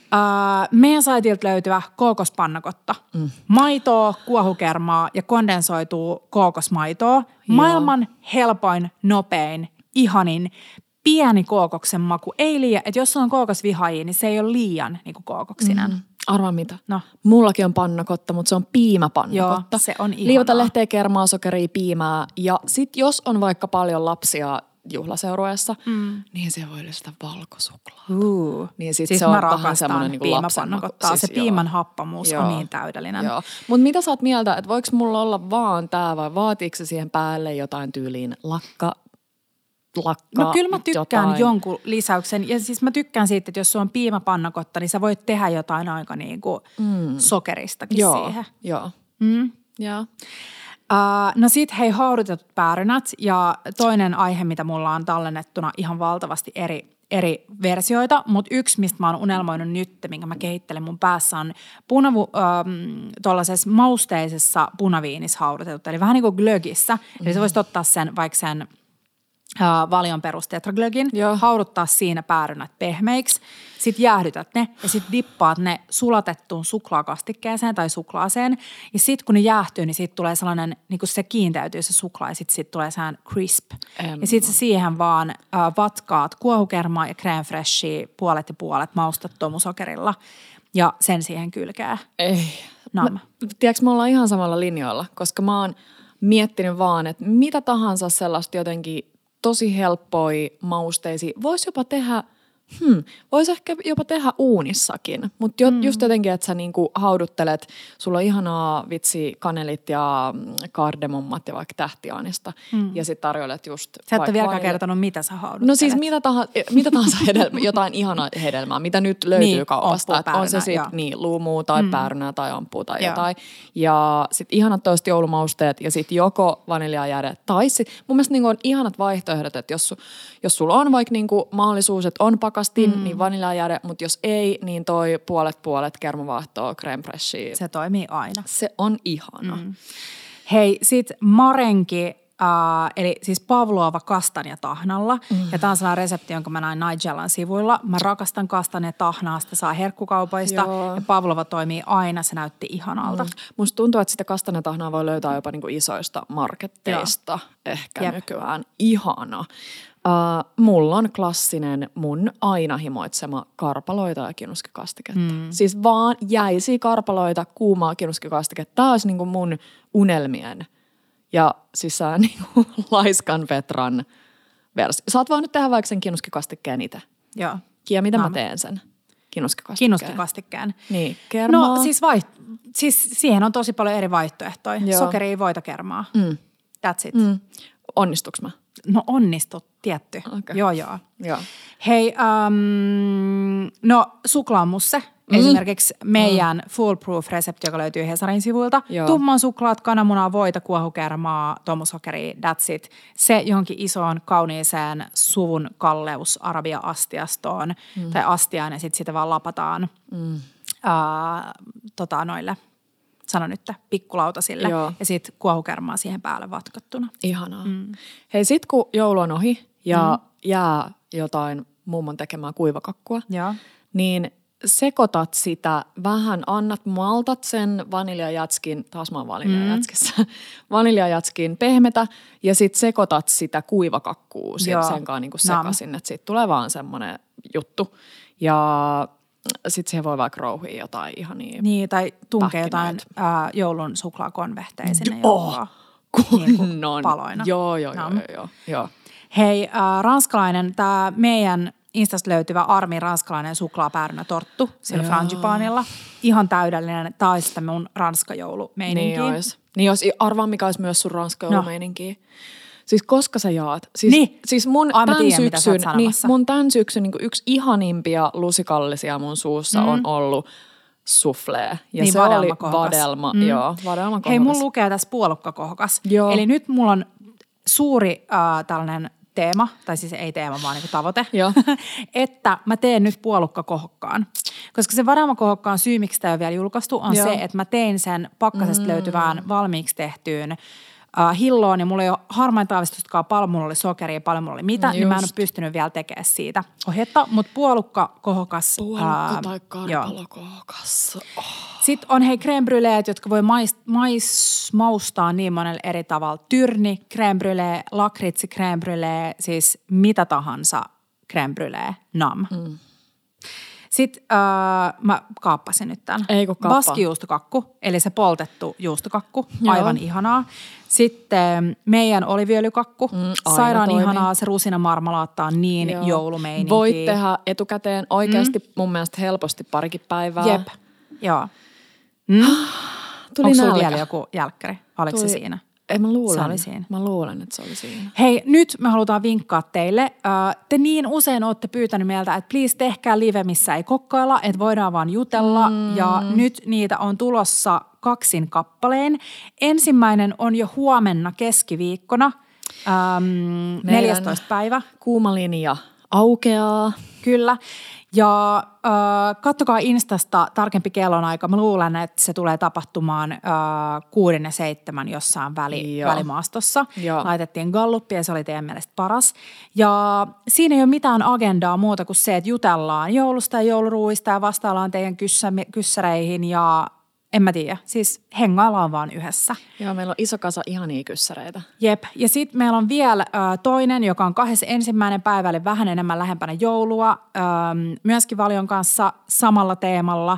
Speaker 2: Uh, meidän saitilta löytyvä kookospannakotta. Mm. Maitoa, kuohukermaa ja kondensoituu kookosmaitoa. Maailman helpoin, nopein, ihanin, pieni kookoksen maku. Ei liian, että jos on kookosvihaajia, niin se ei ole liian niin kuin kookoksinen. Mm.
Speaker 3: Arvaa mitä?
Speaker 2: No.
Speaker 3: Mullakin on pannakotta, mutta se on piimäpannakotta.
Speaker 2: Joo, se on ihanaa.
Speaker 3: Liivota lehteä, kermaa, sokeria, piimää. Ja sit jos on vaikka paljon lapsia juhlaseurueessa, mm. niin se voi lisätä valkosuklaa.
Speaker 2: Uh.
Speaker 3: Niin sit
Speaker 2: siis
Speaker 3: se on vähän semmoinen
Speaker 2: piimapannakottaa.
Speaker 3: lapsen-
Speaker 2: se
Speaker 3: siis joo.
Speaker 2: piiman happamuus on
Speaker 3: Joo.
Speaker 2: niin täydellinen.
Speaker 3: Joo. Mutta mitä sä oot mieltä, että voiko mulla olla vaan tää vai vaatiiko se siihen päälle jotain tyyliin lakka, lakka
Speaker 2: No kyllä mä tykkään
Speaker 3: jotain?
Speaker 2: jonkun lisäyksen. Ja siis mä tykkään siitä, että jos sulla on piimapannakotta, niin sä voit tehdä jotain aika niin kuin mm. sokeristakin
Speaker 3: Joo,
Speaker 2: siihen.
Speaker 3: joo.
Speaker 2: Mm.
Speaker 3: Joo.
Speaker 2: Uh, no sit hei haudutetut päärynät ja toinen aihe, mitä mulla on tallennettuna ihan valtavasti eri, eri versioita, mutta yksi, mistä mä oon unelmoinut nyt, minkä mä kehittelen mun päässä on punavu, tuollaisessa mausteisessa punaviinissä haudutetut, eli vähän niin kuin glögissä. Mm. Eli sä voisit ottaa sen vaikka sen valion perustetraglögin,
Speaker 3: Joo.
Speaker 2: hauduttaa siinä päärynät pehmeiksi, sitten jäähdytät ne ja sitten dippaat ne sulatettuun suklaakastikkeeseen tai suklaaseen. Ja sitten kun ne jäähtyy, niin siitä tulee sellainen, niin kuin se kiinteytyy se suklaa ja sitten sit tulee sellainen crisp.
Speaker 3: Em.
Speaker 2: Ja sitten siihen vaan uh, vatkaat kuohukermaa ja crème freshia puolet ja puolet maustat tomusokerilla ja sen siihen kylkää.
Speaker 3: Ei.
Speaker 2: Nam.
Speaker 3: Mä, tiedätkö, me ollaan ihan samalla linjoilla, koska mä oon miettinyt vaan, että mitä tahansa sellaista jotenkin tosi helppoja mausteisia. Voisi jopa tehdä, hmm, voisi ehkä jopa tehdä uunissakin. Mutta jo, mm. just jotenkin, että sä niinku hauduttelet, sulla on ihanaa vitsi kanelit ja mm, kardemummat ja vaikka tähtiaanista. Mm. Ja sit tarjoilet just
Speaker 2: Sä et ole vieläkään kertonut, mitä sä hauduttelet.
Speaker 3: No siis mitä tahansa, mitä tahansa hedelmä, jotain ihanaa hedelmää, mitä nyt löytyy
Speaker 2: Niin,
Speaker 3: kaupasta. Että on se sitten niin, luumua tai mm. päärynää tai ampua tai
Speaker 2: Joo.
Speaker 3: jotain. Ja sitten ihanat toiset joulumausteet ja sitten joko vaniljajääde tai sit, mun mielestä niinku on ihanat vaihtoehdot, että jos, jos sulla on vaikka niinku mahdollisuus, että on pakastin, mm. niin vaniljajääde, mutta jos ei, niin toi puolet puolet kermavaahtoa, crème freshia. Se,
Speaker 2: toimii aina.
Speaker 3: se on ihana. Mm.
Speaker 2: Hei, sit marenki, äh, eli siis pavlova kastanja tahnalla. Mm. Ja tämä on sellainen resepti, jonka mä näin Nigellan sivuilla. Mä rakastan kastanja tahnaa, sitä saa herkkukaupoista.
Speaker 3: Joo.
Speaker 2: Ja pavlova toimii aina, se näytti ihanalta. Mm.
Speaker 3: Musta tuntuu, että sitä kastanetahnaa voi löytää jopa niinku isoista marketteista Joo. ehkä.
Speaker 2: Jep.
Speaker 3: nykyään. Ihana. Uh, mulla on klassinen mun aina himoitsema karpaloita ja kinuskikastiketta. Mm. Siis vaan jäisiä karpaloita, kuumaa kinuskikastiketta. Tää olisi niinku mun unelmien ja siis sä niinku laiskan Petran versio. Saat vaan nyt tehdä vaikka sen kinuskikastikkeen itse.
Speaker 2: Joo.
Speaker 3: Ja miten mä
Speaker 2: Mä-
Speaker 3: teen sen? Kinuskikastikkeen.
Speaker 2: Kinuskikastikkeen.
Speaker 3: Niin, kermaa.
Speaker 2: No siis, vaiht- siis siihen on tosi paljon eri vaihtoehtoja.
Speaker 3: Joo.
Speaker 2: Sokeria, voita, kermaa.
Speaker 3: Mm.
Speaker 2: That's it.
Speaker 3: Mm. Onnistuks mä?
Speaker 2: No onnistut, tietty.
Speaker 3: Okei.
Speaker 2: Joo, joo.
Speaker 3: Joo.
Speaker 2: Hei, um, no suklaamusse. Mm. Esimerkiksi meidän foolproof-resepti, joka löytyy Hesarin sivuilta.
Speaker 3: Joo.
Speaker 2: Tumman suklaat, kananmunaa, voita, kuohukermaa, tomusokeria, that's it. Se johonkin isoon kauniiseen suvun kalleus arabia-astiastoon mm. tai astiaan ja sitten sitä vaan lapataan mm. uh, tota, noille, sano nyt, pikkulautasille.
Speaker 3: Joo.
Speaker 2: Ja sitten kuohukermaa siihen päälle vatkattuna.
Speaker 3: Ihanaa. Mm. Hei, sit kun joulu on ohi ja mm. jää jotain mummon tekemää kuivakakkua,
Speaker 2: Joo.
Speaker 3: niin sekoitat sitä vähän, annat, maltat sen vaniljajatskin, taas mä oon vaniljajatskissa, mm. vaniljajatskin pehmetä ja sit sekoitat sitä kuivakakkuu sen, sen kanssa niin sekaisin, että siitä tulee vaan semmoinen juttu. Ja sit siihen voi vaikka rouhia jotain ihan niin.
Speaker 2: Niin, tai tunkee jotain ää, joulun suklaakonvehteja sinne
Speaker 3: Oh,
Speaker 2: joulua. Niin
Speaker 3: Kunnon.
Speaker 2: paloina.
Speaker 3: Joo, joo, joo,
Speaker 2: Nam.
Speaker 3: joo, joo, joo.
Speaker 2: Hei, äh, ranskalainen, tämä meidän Instasta löytyvä Armin ranskalainen suklaapäärynätorttu sillä
Speaker 3: Joo.
Speaker 2: frangipanilla. Ihan täydellinen. Tämä olisi sitä mun.
Speaker 3: Niin olisi. Niin jos arvaa, mikä olisi myös sun ranska joulumeininki. Siis koska sä jaat? Siis,
Speaker 2: Niin.
Speaker 3: siis mun
Speaker 2: Ai, mä
Speaker 3: tämän
Speaker 2: tiedän,
Speaker 3: syksyn, niin mun tämän syksyn niin yksi ihanimpia lusikallisia mun suussa mm. on ollut soufflé. Ja
Speaker 2: Niin,
Speaker 3: se oli vadelma,
Speaker 2: Mm.
Speaker 3: joo, vadelmakohokas.
Speaker 2: Hei, mulla lukee tässä puolukkakohokas.
Speaker 3: Joo.
Speaker 2: Eli nyt mulla on suuri äh, tällainen teema, tai siis ei teema, vaan niin tavoite,
Speaker 3: Joo.
Speaker 2: että mä teen nyt puolukkakohokkaan. Koska se vadelmakohokkaan syy, miksi tämä ei ole vielä julkaistu, on
Speaker 3: Joo.
Speaker 2: se, että mä tein sen pakkasesta mm. löytyvään valmiiksi tehtyyn äh, hilloon, ja mulla ei ole harmain taavistustakaan, paljon mulla oli sokeria, paljon mulla oli mitä, niin mä en ole
Speaker 3: Just.
Speaker 2: pystynyt vielä tekemään siitä ohjetta, mutta puolukkakohokas.
Speaker 3: Puolukka
Speaker 2: ää,
Speaker 3: tai
Speaker 2: joo.
Speaker 3: karpalokohokas. Oh.
Speaker 2: Sitten on hei brûléet, jotka voi mais, mais, maustaa niin monella eri tavalla. Tyrni, crème brûlée, lakritsi, crème brûlée, siis mitä tahansa creme brulee, nam. Mm. Sitten äh, mä kaappasin nyt tämän.
Speaker 3: Ei kun kaappaa.
Speaker 2: Baskijuustokakku, eli se poltettu juustokakku,
Speaker 3: Joo.
Speaker 2: aivan ihanaa. Sitten meidän oliviöljykakku,
Speaker 3: Mm,
Speaker 2: sairaan
Speaker 3: toimii.
Speaker 2: ihanaa, se rusinamarmalaattaa on niin
Speaker 3: Joo.
Speaker 2: joulumeininki.
Speaker 3: Voit tehdä etukäteen oikeasti mm. mun mielestä helposti parikin päivää.
Speaker 2: Jep, joo.
Speaker 3: Tuli
Speaker 2: Onko sulla vielä joku jälkkäri? Oliko se
Speaker 3: Tuli-
Speaker 2: siinä?
Speaker 3: Ei mä luulen.
Speaker 2: Se oli siinä.
Speaker 3: Mä luulen, että se oli siinä.
Speaker 2: Hei, nyt me halutaan vinkkaa teille. Te niin usein olette pyytänyt meiltä, että please tehkää live, missä ei kokkailla, että voidaan vaan jutella. Mm. Ja nyt niitä on tulossa kaksin kappaleen. Ensimmäinen on jo huomenna keskiviikkona, ähm, 14. päivä.
Speaker 3: Kuuma linja aukeaa.
Speaker 2: Kyllä. Ja äh, kattokaa Instasta tarkempi kellonaika. Mä luulen, että se tulee tapahtumaan äh, kuuden ja seitsemän jossain väli,
Speaker 3: Joo.
Speaker 2: välimaastossa.
Speaker 3: Joo.
Speaker 2: Laitettiin galluppi ja se oli teidän mielestä paras. Ja siinä ei ole mitään agendaa muuta kuin se, että jutellaan joulusta ja jouluruuista ja vastaillaan teidän kyssä, kyssäreihin ja en mä tiedä. Siis hengaillaan vaan yhdessä.
Speaker 3: Joo, meillä on iso kasa ihania kyssäreitä.
Speaker 2: Jep. Ja sitten meillä on vielä äh, toinen, joka on kahdessa ensimmäinen päivä, eli vähän enemmän lähempänä joulua. Ähm, myöskin Valion kanssa samalla teemalla.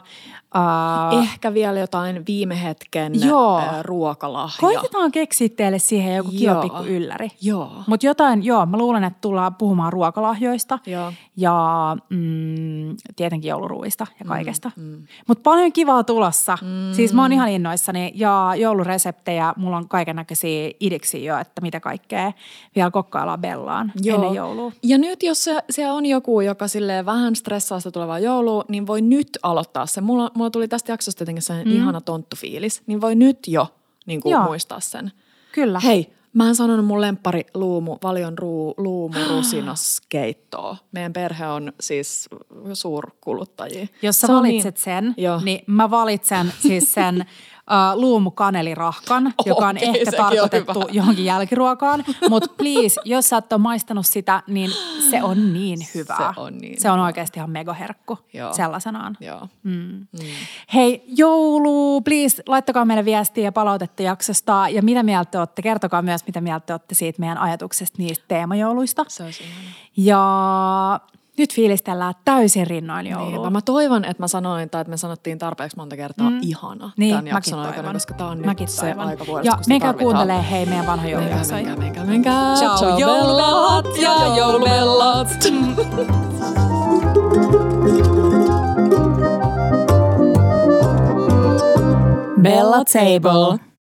Speaker 2: Äh,
Speaker 3: Ehkä vielä jotain viime hetken
Speaker 2: Joo.
Speaker 3: äh, ruokalahja.
Speaker 2: koitetaan keksiä teille siihen joku kiva
Speaker 3: Joo.
Speaker 2: pikku ylläri.
Speaker 3: Joo.
Speaker 2: Mutta jotain, joo, mä luulen, että tullaan puhumaan ruokalahjoista
Speaker 3: Joo.
Speaker 2: ja mm, tietenkin jouluruuista ja kaikesta. Mm, Mutta paljon kivaa tulossa. Mm. Siis mä oon ihan innoissani ja joulureseptejä, mulla on kaiken näköisiä idiksiä jo, että mitä kaikkea vielä kokkaillaan Bellaan ennen joulua.
Speaker 3: Ja nyt jos se, se on joku, joka silleen vähän stressaa sitä tulevaa joulua, niin voi nyt aloittaa se. Mulla, mulla tuli tästä jaksosta jotenkin sellainen mm. ihana tonttufiilis, niin voi nyt jo niin kuin
Speaker 2: Joo.
Speaker 3: muistaa sen.
Speaker 2: Kyllä.
Speaker 3: Hei, mä en sanonut mun lemppari luumu, valion ruu, luumu rusinaskeittoa. Meidän perhe on siis suurkuluttajia.
Speaker 2: Jos sä
Speaker 3: Se
Speaker 2: valitset sen,
Speaker 3: Joo.
Speaker 2: niin mä valitsen siis sen uh, luumukanelirahkan, joka on
Speaker 3: Okei,
Speaker 2: ehkä
Speaker 3: on
Speaker 2: tarkoitettu
Speaker 3: hyvä.
Speaker 2: johonkin jälkiruokaan. Mutta please, jos sä et ole maistanut sitä, niin se on niin hyvää.
Speaker 3: Se on niin
Speaker 2: se on oikeasti ihan megaherkku
Speaker 3: Joo.
Speaker 2: sellaisenaan.
Speaker 3: Joo.
Speaker 2: Mm. Hei, joulu, please, laittakaa meille viestiä ja palautetta jaksosta. Ja mitä mieltä te olette? Kertokaa myös, mitä mieltä te olette siitä meidän ajatuksesta niistä teemajouluista.
Speaker 3: Se olisi ihana.
Speaker 2: Ja nyt fiilistellään täysin rinnoin
Speaker 3: Niin,
Speaker 2: joulua.
Speaker 3: vaan mä toivon, että mä sanoin, tai että me sanottiin tarpeeksi monta kertaa mm. ihana
Speaker 2: Niin,
Speaker 3: tämän
Speaker 2: mäkin
Speaker 3: jakson aikana,
Speaker 2: toivon.
Speaker 3: koska tämä on
Speaker 2: Mäkin
Speaker 3: nyt se
Speaker 2: toivon.
Speaker 3: aika vuodesta,
Speaker 2: Ja menkää kuuntelee hei meidän vanha
Speaker 3: Menkää,
Speaker 2: joulujaksoja.
Speaker 3: menkää, menkää, menkää.
Speaker 2: Ciao, joulubellat ja joulubellat.
Speaker 1: Bella Table.